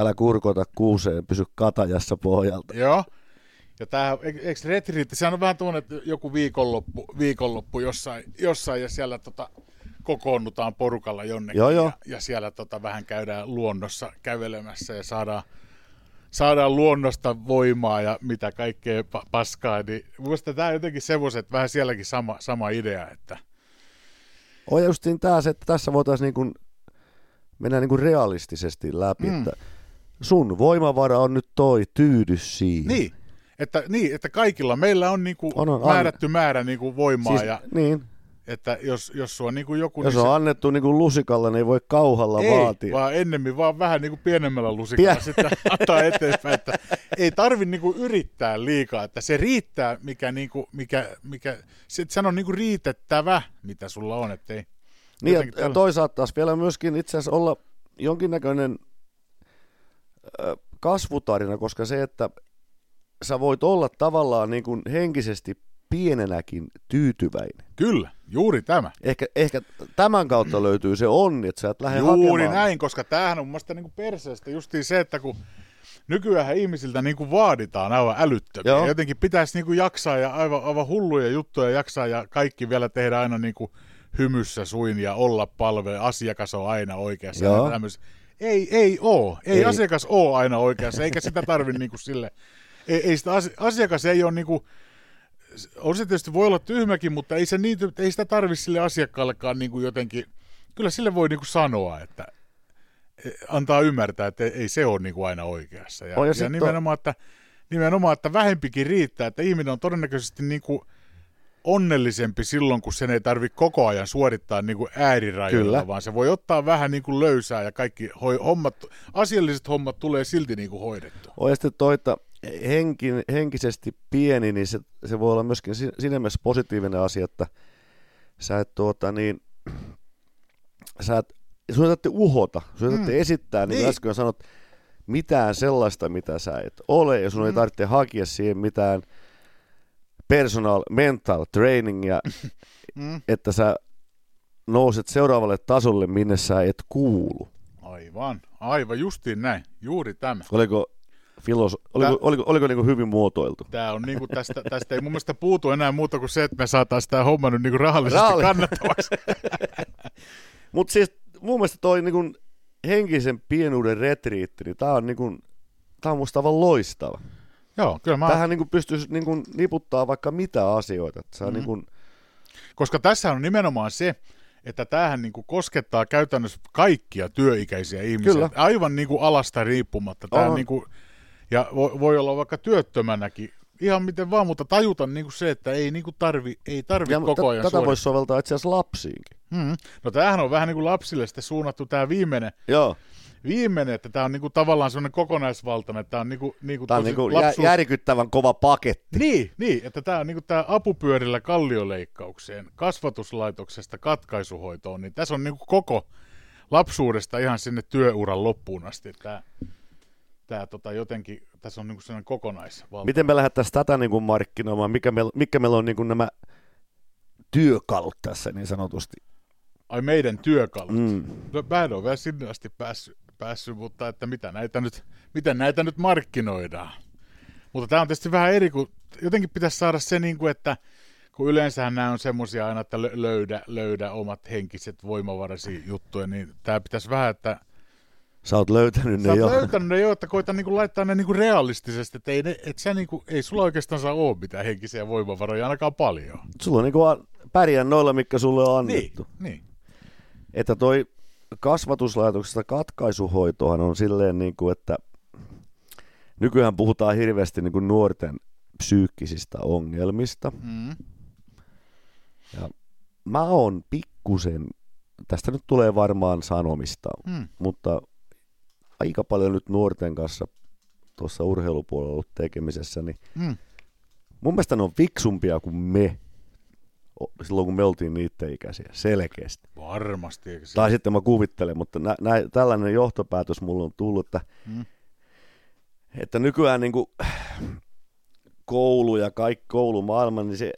älä kurkota kuuseen, pysy katajassa pohjalta. Joo. Ja tämä, eikö retriitti, sehän on vähän tuonne, että joku viikonloppu, viikonloppu jossain, jossain ja siellä tota, kokoonnutaan porukalla jonnekin. Joo, joo. Ja, ja siellä tota, vähän käydään luonnossa kävelemässä ja saadaan, saadaan luonnosta voimaa ja mitä kaikkea pa- paskaa. Niin minusta tämä on jotenkin semmoiset, että vähän sielläkin sama, sama idea, että On justiin tämä se, että tässä voitaisiin niin mennään niin kuin realistisesti läpi, Mm. että sun voimavara on nyt toi, tyydy siihen. Niin, että, niin, että kaikilla meillä on, niinku On, on, määrätty määrä niinku voimaa, siis, ja niin, että jos, jos sua niinku joku... jos niin on annettu niin kuin lusikalla, niin ei voi kauhalla ei, vaatia. vaan ennemmin vaan vähän niinku pienemmällä lusikalla Pie- sitten antaa eteenpäin, että ei tarvi niinku yrittää liikaa, että se riittää, mikä, niinku, mikä, mikä se, sen on niinku riitettävä, mitä sulla on, ettei Niin, ja, jotenkin ja tällä- toisaalta taas vielä myöskin itse asiassa olla jonkinnäköinen kasvutarina, koska se, että sä voit olla tavallaan niin kuin henkisesti pienenäkin tyytyväinen. Kyllä, juuri tämä. Ehkä, ehkä tämän kautta löytyy se onni, että sä et lähde Juuri hakemaan. näin, koska tämähän on mun mielestä niin perseestä justiin se, että kun nykyään ihmisiltä niin kuin vaaditaan aivan älyttömiä. Joo. Jotenkin pitäisi niin kuin jaksaa ja aivan, aivan hulluja juttuja jaksaa ja kaikki vielä tehdä aina niin kuin hymyssä suin ja olla palvele. Asiakas on aina oikeassa. Joo. Ja tämmöisiä. Ei, ei oo. Ei, Ei. asiakas oo aina oikeassa, eikä sitä tarvi niin kuin sille. Ei, ei sitä asi- asiakas ei ole niin kuin, on se tietysti voi olla tyhmäkin, mutta ei, se niin, ei sitä tarvi sille asiakkaallekaan niin kuin jotenkin, kyllä sille voi niin kuin sanoa, että antaa ymmärtää, että ei se ole niin kuin aina oikeassa. Ja, On, ja ja, ja on- nimenomaan, että, nimenomaan, että vähempikin riittää, että ihminen on todennäköisesti niin kuin onnellisempi silloin, kun sen ei tarvitse koko ajan suorittaa niin kuin äärirajoilla, Kyllä. vaan se voi ottaa vähän niin kuin löysää ja kaikki hoi- hommat, asialliset hommat tulee silti niin kuin hoidettua. On sitten toi, että henki, henkisesti pieni, niin se, se voi olla myöskin si- siinä mielessä positiivinen asia, että sä et tuota niin, sä et, sun tarvitse uhota, sun tarvitse esittää, niin, niin. Äsken sanot, mitään sellaista, mitä sä et ole, ja sun ei tarvitse hakea siihen mitään personal mental trainingia, Mm. että sä nouset seuraavalle tasolle, minne sä et kuulu. Aivan, aivan justiin näin, juuri tämä. Oliko, filoso- oliko, Tää- oliko, oliko niin hyvin muotoiltu? Tämä on niinku tästä, tästä ei mun mielestä puutu enää muuta kuin se, että me saataisiin tämä homma nyt niinku rahallisesti Rahalli- kannattavaksi. Mutta siis mun mielestä toi niin henkisen pienuuden retriitti, niin tää on, niin kuin, tää on musta aivan loistava. Joo, kyllä mä, Tähän niin kuin pystyisi niin kuin niputtaa vaikka mitä asioita. Että sä Mhm. niin kuin, koska tässä on nimenomaan se, että tämähän niinku koskettaa käytännössä kaikkia työikäisiä ihmisiä. Kyllä. Aivan niinku alasta riippumatta. Tää On. niinku, ja voi, voi olla vaikka työttömänäkin, ihan miten vaan, mutta tajuta niinku se, että ei niinku tarvi, ei tarvi ja koko t- ajan tätä suorittaa. voisi soveltaa itse asiassa lapsiinkin. Mm. No tämähän on vähän niin kuin lapsille sitten suunnattu tämä viimeinen, Joo, viimeinen, että tämä on niinku tavallaan semmoinen kokonaisvaltainen, että tämä on niinku, niinku tää on tosi niin kuin lapsuus- järkyttävän kova paketti. Niin, niin, että tämä on niinku tää apupyörillä kallioleikkaukseen, kasvatuslaitoksesta katkaisuhoitoon, niin tässä on niinku koko lapsuudesta ihan sinne työuran loppuun asti. Tämä, tää tota jotenkin, tässä on niinku sellainen kokonaisvalta. Miten me lähdettäisiin tätä niin kuin markkinoimaan? Mikä meillä, mikä meillä on niin kuin nämä työkalut tässä niin sanotusti? Ai meidän työkalut. Mm. No, mä en ole vielä sinne asti päässyt, päässyt mutta että mitä näitä nyt, miten näitä nyt markkinoidaan. Mutta tämä on tietysti vähän eri, kun jotenkin pitäisi saada se, niin kuin, että kun yleensähän nämä on semmoisia aina, että lö- löydä, löydä omat henkiset voimavarasi juttuja, niin tämä pitäisi vähän, että Sä oot löytänyt sä ne oot jo. löytänyt ne jo, että koita niin kuin laittaa ne niin kuin realistisesti, että ei, ne, et sä niin kuin, ei sulla oikeastaan saa ole mitään henkisiä voimavaroja ainakaan paljon. Sulla on niin kuin pärjää noilla, mikä sulle on Niin, annettu. niin. Että toi kasvatuslaitoksesta katkaisuhoitohan on silleen, niin kuin, että nykyään puhutaan hirveästi niin kuin nuorten psyykkisistä ongelmista. Mm. Mä oon pikkusen, tästä nyt tulee varmaan sanomista, Mm. mutta aika paljon nyt nuorten kanssa tuossa urheilupuolella ollut tekemisessä, niin Mm. mun mielestä ne on fiksumpia kuin me silloin, kun me oltiin niiden ikäisiä, selkeästi. Varmasti. Eikö se? Tai sitten mä kuvittelen, mutta nä, nä, tällainen johtopäätös mulla on tullut, että, Mm. että nykyään niin kuin, koulu ja kaikki koulumaailma, niin se,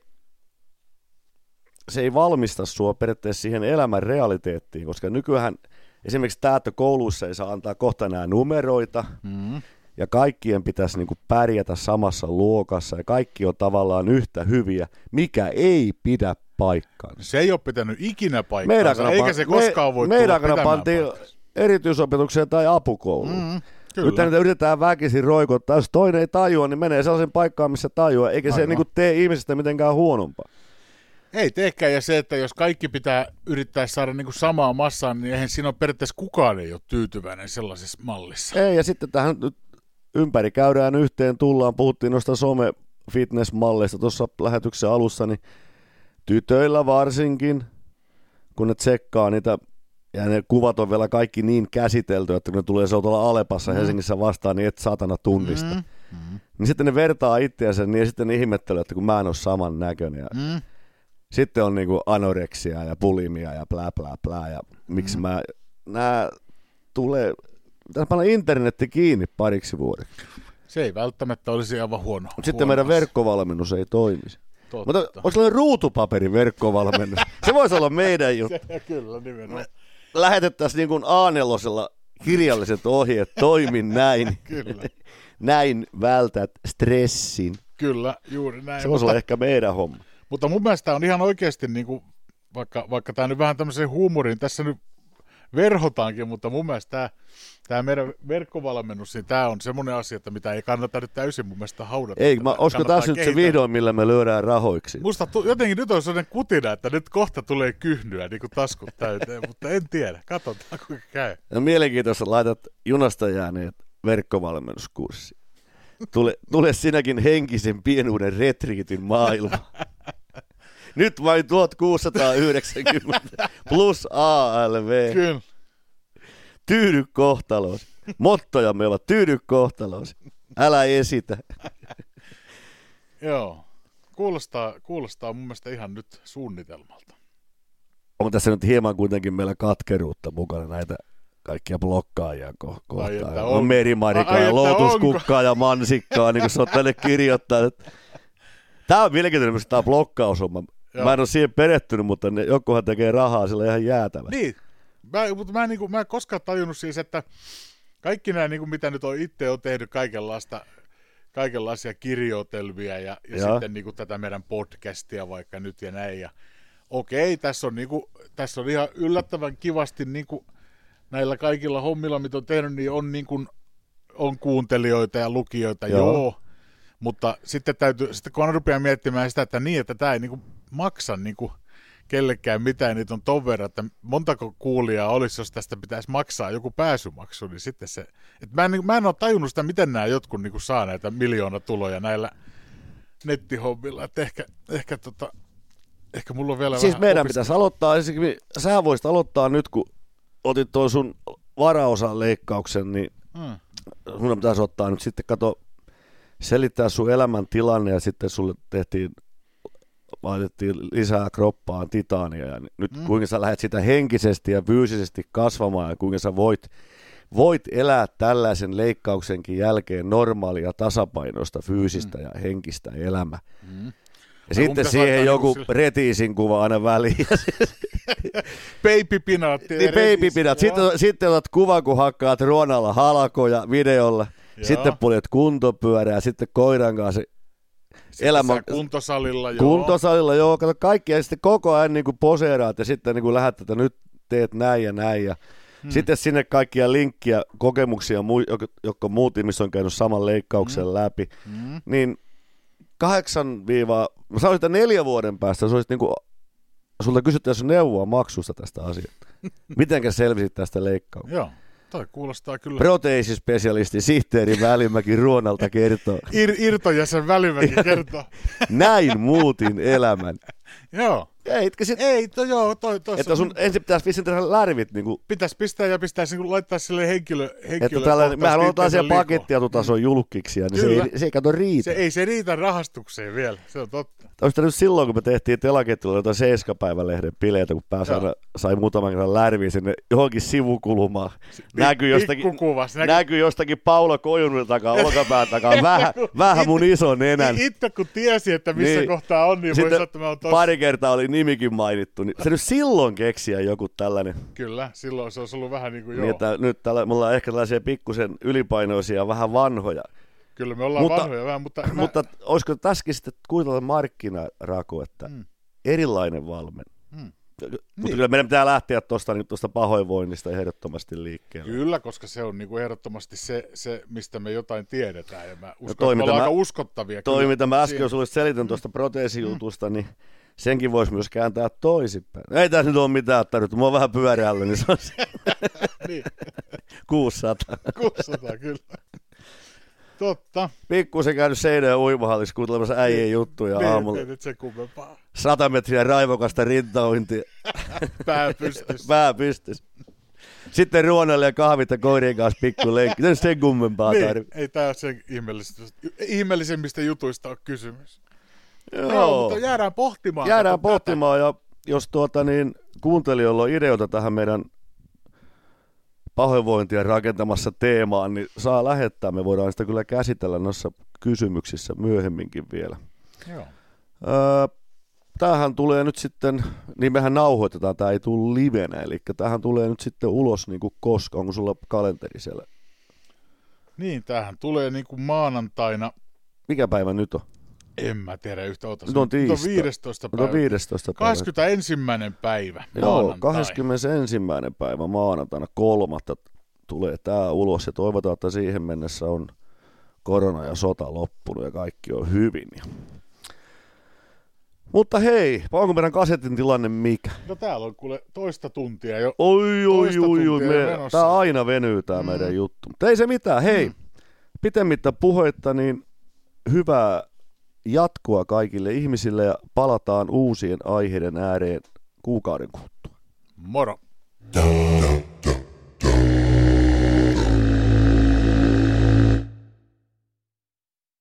se ei valmista sua periaatteessa siihen elämän realiteettiin, koska nykyään esimerkiksi tämä, että kouluissa ei saa antaa kohta enää numeroita, Mm. Ja kaikkien pitäisi niin kuin pärjätä samassa luokassa, ja kaikki on tavallaan yhtä hyviä, mikä ei pidä paikkaansa. Se ei ole pitänyt ikinä Meidän paikkaansa, eikä se koskaan voi meidän tulla pantiin erityisopetukseen tai apukouluun. Mm, Nyt kyllä. niitä yritetään väkisin roikottaa. Jos toinen ei tajua, niin menee sellaisen paikkaan, missä tajua, eikä se Aivan. niinku tee ihmisestä mitenkään huonompaa. Ei teekään, ja se, että jos kaikki pitää yrittää saada niin kuin samaa massaa, niin eihän siinä ole periaatteessa kukaan ei ole tyytyväinen sellaisessa mallissa. Ei, ja sitten tähän nyt ympäri käydään yhteen, tullaan, puhuttiin noista some fitness-malleista tuossa lähetyksen alussa, niin tytöillä varsinkin, kun ne tsekkaa niitä, ja ne kuvat on vielä kaikki niin käsitelty, että kun ne tulee se tuolla Alepassa mm. Helsingissä vastaan, niin et saatana tunnista. Mm. Mm. Niin sitten ne vertaa itseänsä, niin ja sitten ne ihmettelee, että kun mä en ole saman näköinen. Ja mm. Sitten on niinku anoreksia ja bulimia ja plää plää plää, ja miksi mm. mä, nää tulee, pitäisi panna internetti kiinni pariksi vuodeksi. Se ei välttämättä olisi aivan huono. Sitten meidän verkkovalmennus ei toimisi. Totta. Mutta olisi sellainen ruutupaperin verkkovalmennus. Se voisi olla meidän juttu. Se, kyllä, nimenomaan. Lähetettäisiin niin kuin A4 kirjalliset ohjeet, toimi näin. kyllä. näin vältät stressin. Kyllä, juuri näin. Se voisi olla ehkä meidän homma. Mutta mun mielestä on ihan oikeasti, niin kuin, vaikka, vaikka tämä nyt vähän tämmöisen huumorin, tässä nyt verhotaankin, mutta mun mielestä tämä, tämä meidän verkkovalmennus, niin tämä on semmoinen asia, että mitä ei kannata nyt täysin mun mielestä haudata. Ei, mä, olisiko taas nyt se vihdoin, millä me lyödään rahoiksi? Musta tu- jotenkin nyt on sellainen kutina, että nyt kohta tulee kyhnyä niin kuin taskut täyteen, mutta en tiedä. Katsotaan, kuinka käy. No, mielenkiintoista, laitat junasta jääneet verkkovalmennuskurssi. Tule, tule sinäkin henkisen pienuuden retriitin maailma. Nyt vain 1690 plus ALV. Kyllä. Tyydy kohtaloos. Mottojamme ovat tyydy kohtaloos. Älä esitä. Joo. Kuulostaa, kuulostaa mun mielestä ihan nyt suunnitelmalta. Onko tässä nyt hieman kuitenkin meillä katkeruutta mukana näitä kaikkia blokkaajia ko- kohtaan. On, on merimarikaa ja lootuskukkaa ja mansikkaa, niin kuin sä oot tänne kirjoittanut. Tämä on mielenkiintoinen tämä blokkausomma. Joo. Mä en ole siihen perehtynyt, mutta ne, jokuhan tekee rahaa sillä ihan jäätävä. Niin, mä, mutta mä, en, niin kuin, mä en koskaan tajunnut siis, että kaikki nämä, niin kuin, mitä nyt on itse on tehnyt kaikenlaista, kaikenlaisia kirjoitelmia ja, ja sitten niin kuin, tätä meidän podcastia vaikka nyt ja näin. Ja, okei, tässä on, niin kuin, tässä on ihan yllättävän kivasti niin kuin, näillä kaikilla hommilla, mitä on tehnyt, niin on, niin kuin, on kuuntelijoita ja lukijoita, joo. joo. Mutta sitten, täytyy, sitten kun on rupeaa miettimään sitä, että niin, että tämä ei niin kuin, maksa niin kuin, kellekään mitään, niitä on ton verran, että montako kuulijaa olisi, jos tästä pitäisi maksaa joku pääsymaksu, niin sitten se, että mä en, niin mä en ole tajunnut sitä, miten nämä jotkut niin kuin, saa näitä miljoona tuloja näillä nettihommilla, että ehkä, ehkä, tota, ehkä mulla on vielä Siis meidän pitäisi aloittaa, ensinnäkin, sä voisit aloittaa nyt, kun otit tuon sun varaosan leikkauksen, niin hmm. sun pitäisi ottaa nyt sitten, kato, selittää sun elämän tilanne ja sitten sulle tehtiin laitettiin lisää kroppaan titania ja nyt mm. kuinka sä lähdet sitä henkisesti ja fyysisesti kasvamaan ja kuinka sä voit, voit elää tällaisen leikkauksenkin jälkeen normaalia tasapainoista fyysistä mm. ja henkistä elämää. Mm. Ja sitten siihen joku sille... retiisin kuva aina väliin. baby pinaatti. Niin. Sitten, sitten otat kuva, kun hakkaat ruonalla halkoja videolla. Joo. Sitten poljet kuntopyörää, sitten koiran kanssa elämä... kuntosalilla, joo. Kuntosalilla, joo. Kato kaikki, ja sitten koko ajan niin kuin poseeraat, ja sitten niin kuin lähdet, että nyt teet näin ja näin, ja hmm. sitten sinne kaikkia linkkiä, kokemuksia, jotka muut ihmiset on käynyt saman leikkauksen hmm. läpi, hmm. niin kahdeksan viiva, mä sanoisin, että neljä vuoden päästä se olisi niin kuin, sulta kysyttäisiin neuvoa maksusta tästä asiasta. Mitenkä selvisit tästä leikkauksesta? Joo. Toi kuulostaa kyllä. Proteisispesialisti sihteeri Välimäki Ruonalta kertoo. Ir, Irtojäsen Välimäki kertoo. Näin muutin elämän. Joo. Eitkö sit... Ei, to, joo, toi, toi Että sun ensin pitäisi pistää tehdä lärvit. Niin kuin... Pitäisi pistää ja pitäisi niin laittaa sille henkilö, henkilö Että tällainen, mehän on tällaisia pakettietotason mm. julkkiksia, niin se ei, se ei kato riitä. Se, ei se riitä rahastukseen vielä, se on totta. Olisi nyt silloin, kun me tehtiin telaketjulla jotain Seiskapäivälehden bileitä, kun pääsi aina, sai muutaman kerran lärviä sinne johonkin sivukulmaan. Näkyy jostakin, näkyy... näkyy jostakin Paula Kojunnin takaa, olkapään takaa, vähän, vähän mun iso nenän. Itse kun tiesi, että missä niin, kohtaa on, niin voisi että mä oon Pari kertaa oli nimikin mainittu, niin se nyt silloin keksiä joku tällainen. Kyllä, silloin se olisi ollut vähän niin kuin joo. Niin, että nyt tällä, mulla on ehkä tällaisia pikkusen ylipainoisia, vähän vanhoja. Kyllä me ollaan mutta, vanhoja vähän, mutta... Mutta mä... olisiko tässäkin sitten kuitenkin markkinaraku, että mm. erilainen valmen. Mm. Mutta niin. kyllä meidän pitää lähteä tuosta niin tuosta pahoinvoinnista ehdottomasti liikkeelle. Kyllä, koska se on niin kuin ehdottomasti se, se, mistä me jotain tiedetään. Ja mä uskon, no toi, että me ollaan aika uskottavia. Toi, mitä mä äsken sinulle selitän tuosta proteesijutusta, mm. niin senkin voisi myös kääntää toisinpäin. Ei tässä nyt ole mitään tarvittu, mä oon vähän pyörällä, niin se on se Niin, 600. 600 kyllä. Totta. Pikkusen käynyt seinään uimahallissa kuuntelemassa äijien juttuja Niin, aamulla. ei nyt se kummempaa. 100 metriä raivokasta rintaointia, Pää pystyssä. pää pystys. Sitten ruonalle ja kahvit ja koirien kanssa pikku lenkki. Ei sen kummempaa niin, tarvitse. ei tää sen ihmeellisistä, ihmeellisemmistä jutuista ole kysymys. Joo, Joo. mutta jäädään pohtimaan. Jäädään kato tätä. pohtimaan ja jos tuota niin, kuuntelijoilla on ideoita tähän meidän pahoinvointia rakentamassa teemaan, niin saa lähettää. Me voidaan sitä kyllä käsitellä noissa kysymyksissä myöhemminkin vielä. Joo. Öö, tämähän tulee nyt sitten, niin mehän nauhoitetaan, tämä ei tule livenä, eli tämähän tulee nyt sitten ulos niin kuin koska, onko sulla kalenteri siellä? Niin, tämähän tulee niin kuin maanantaina. Mikä päivä nyt on? En mä tiedä yhtä ota. On tiistai. 15. Nyt on päivä. 15. päivä. 21. päivä. Joo, maanantai. 21. päivä maanantaina kolmatta tulee tämä ulos ja toivotaan, että siihen mennessä on korona ja sota loppunut ja kaikki on hyvin. Mutta hei, onko meidän kasetin tilanne mikä? No täällä on kuule toista tuntia jo. Oi, oi, oi, oi, me, tää aina venyy tää mm. meidän juttu. Mutta ei se mitään, hei, mm. pitemmittä puheitta, niin hyvää jatkoa kaikille ihmisille ja palataan uusien aiheiden ääreen kuukauden kuluttua. Moro. Da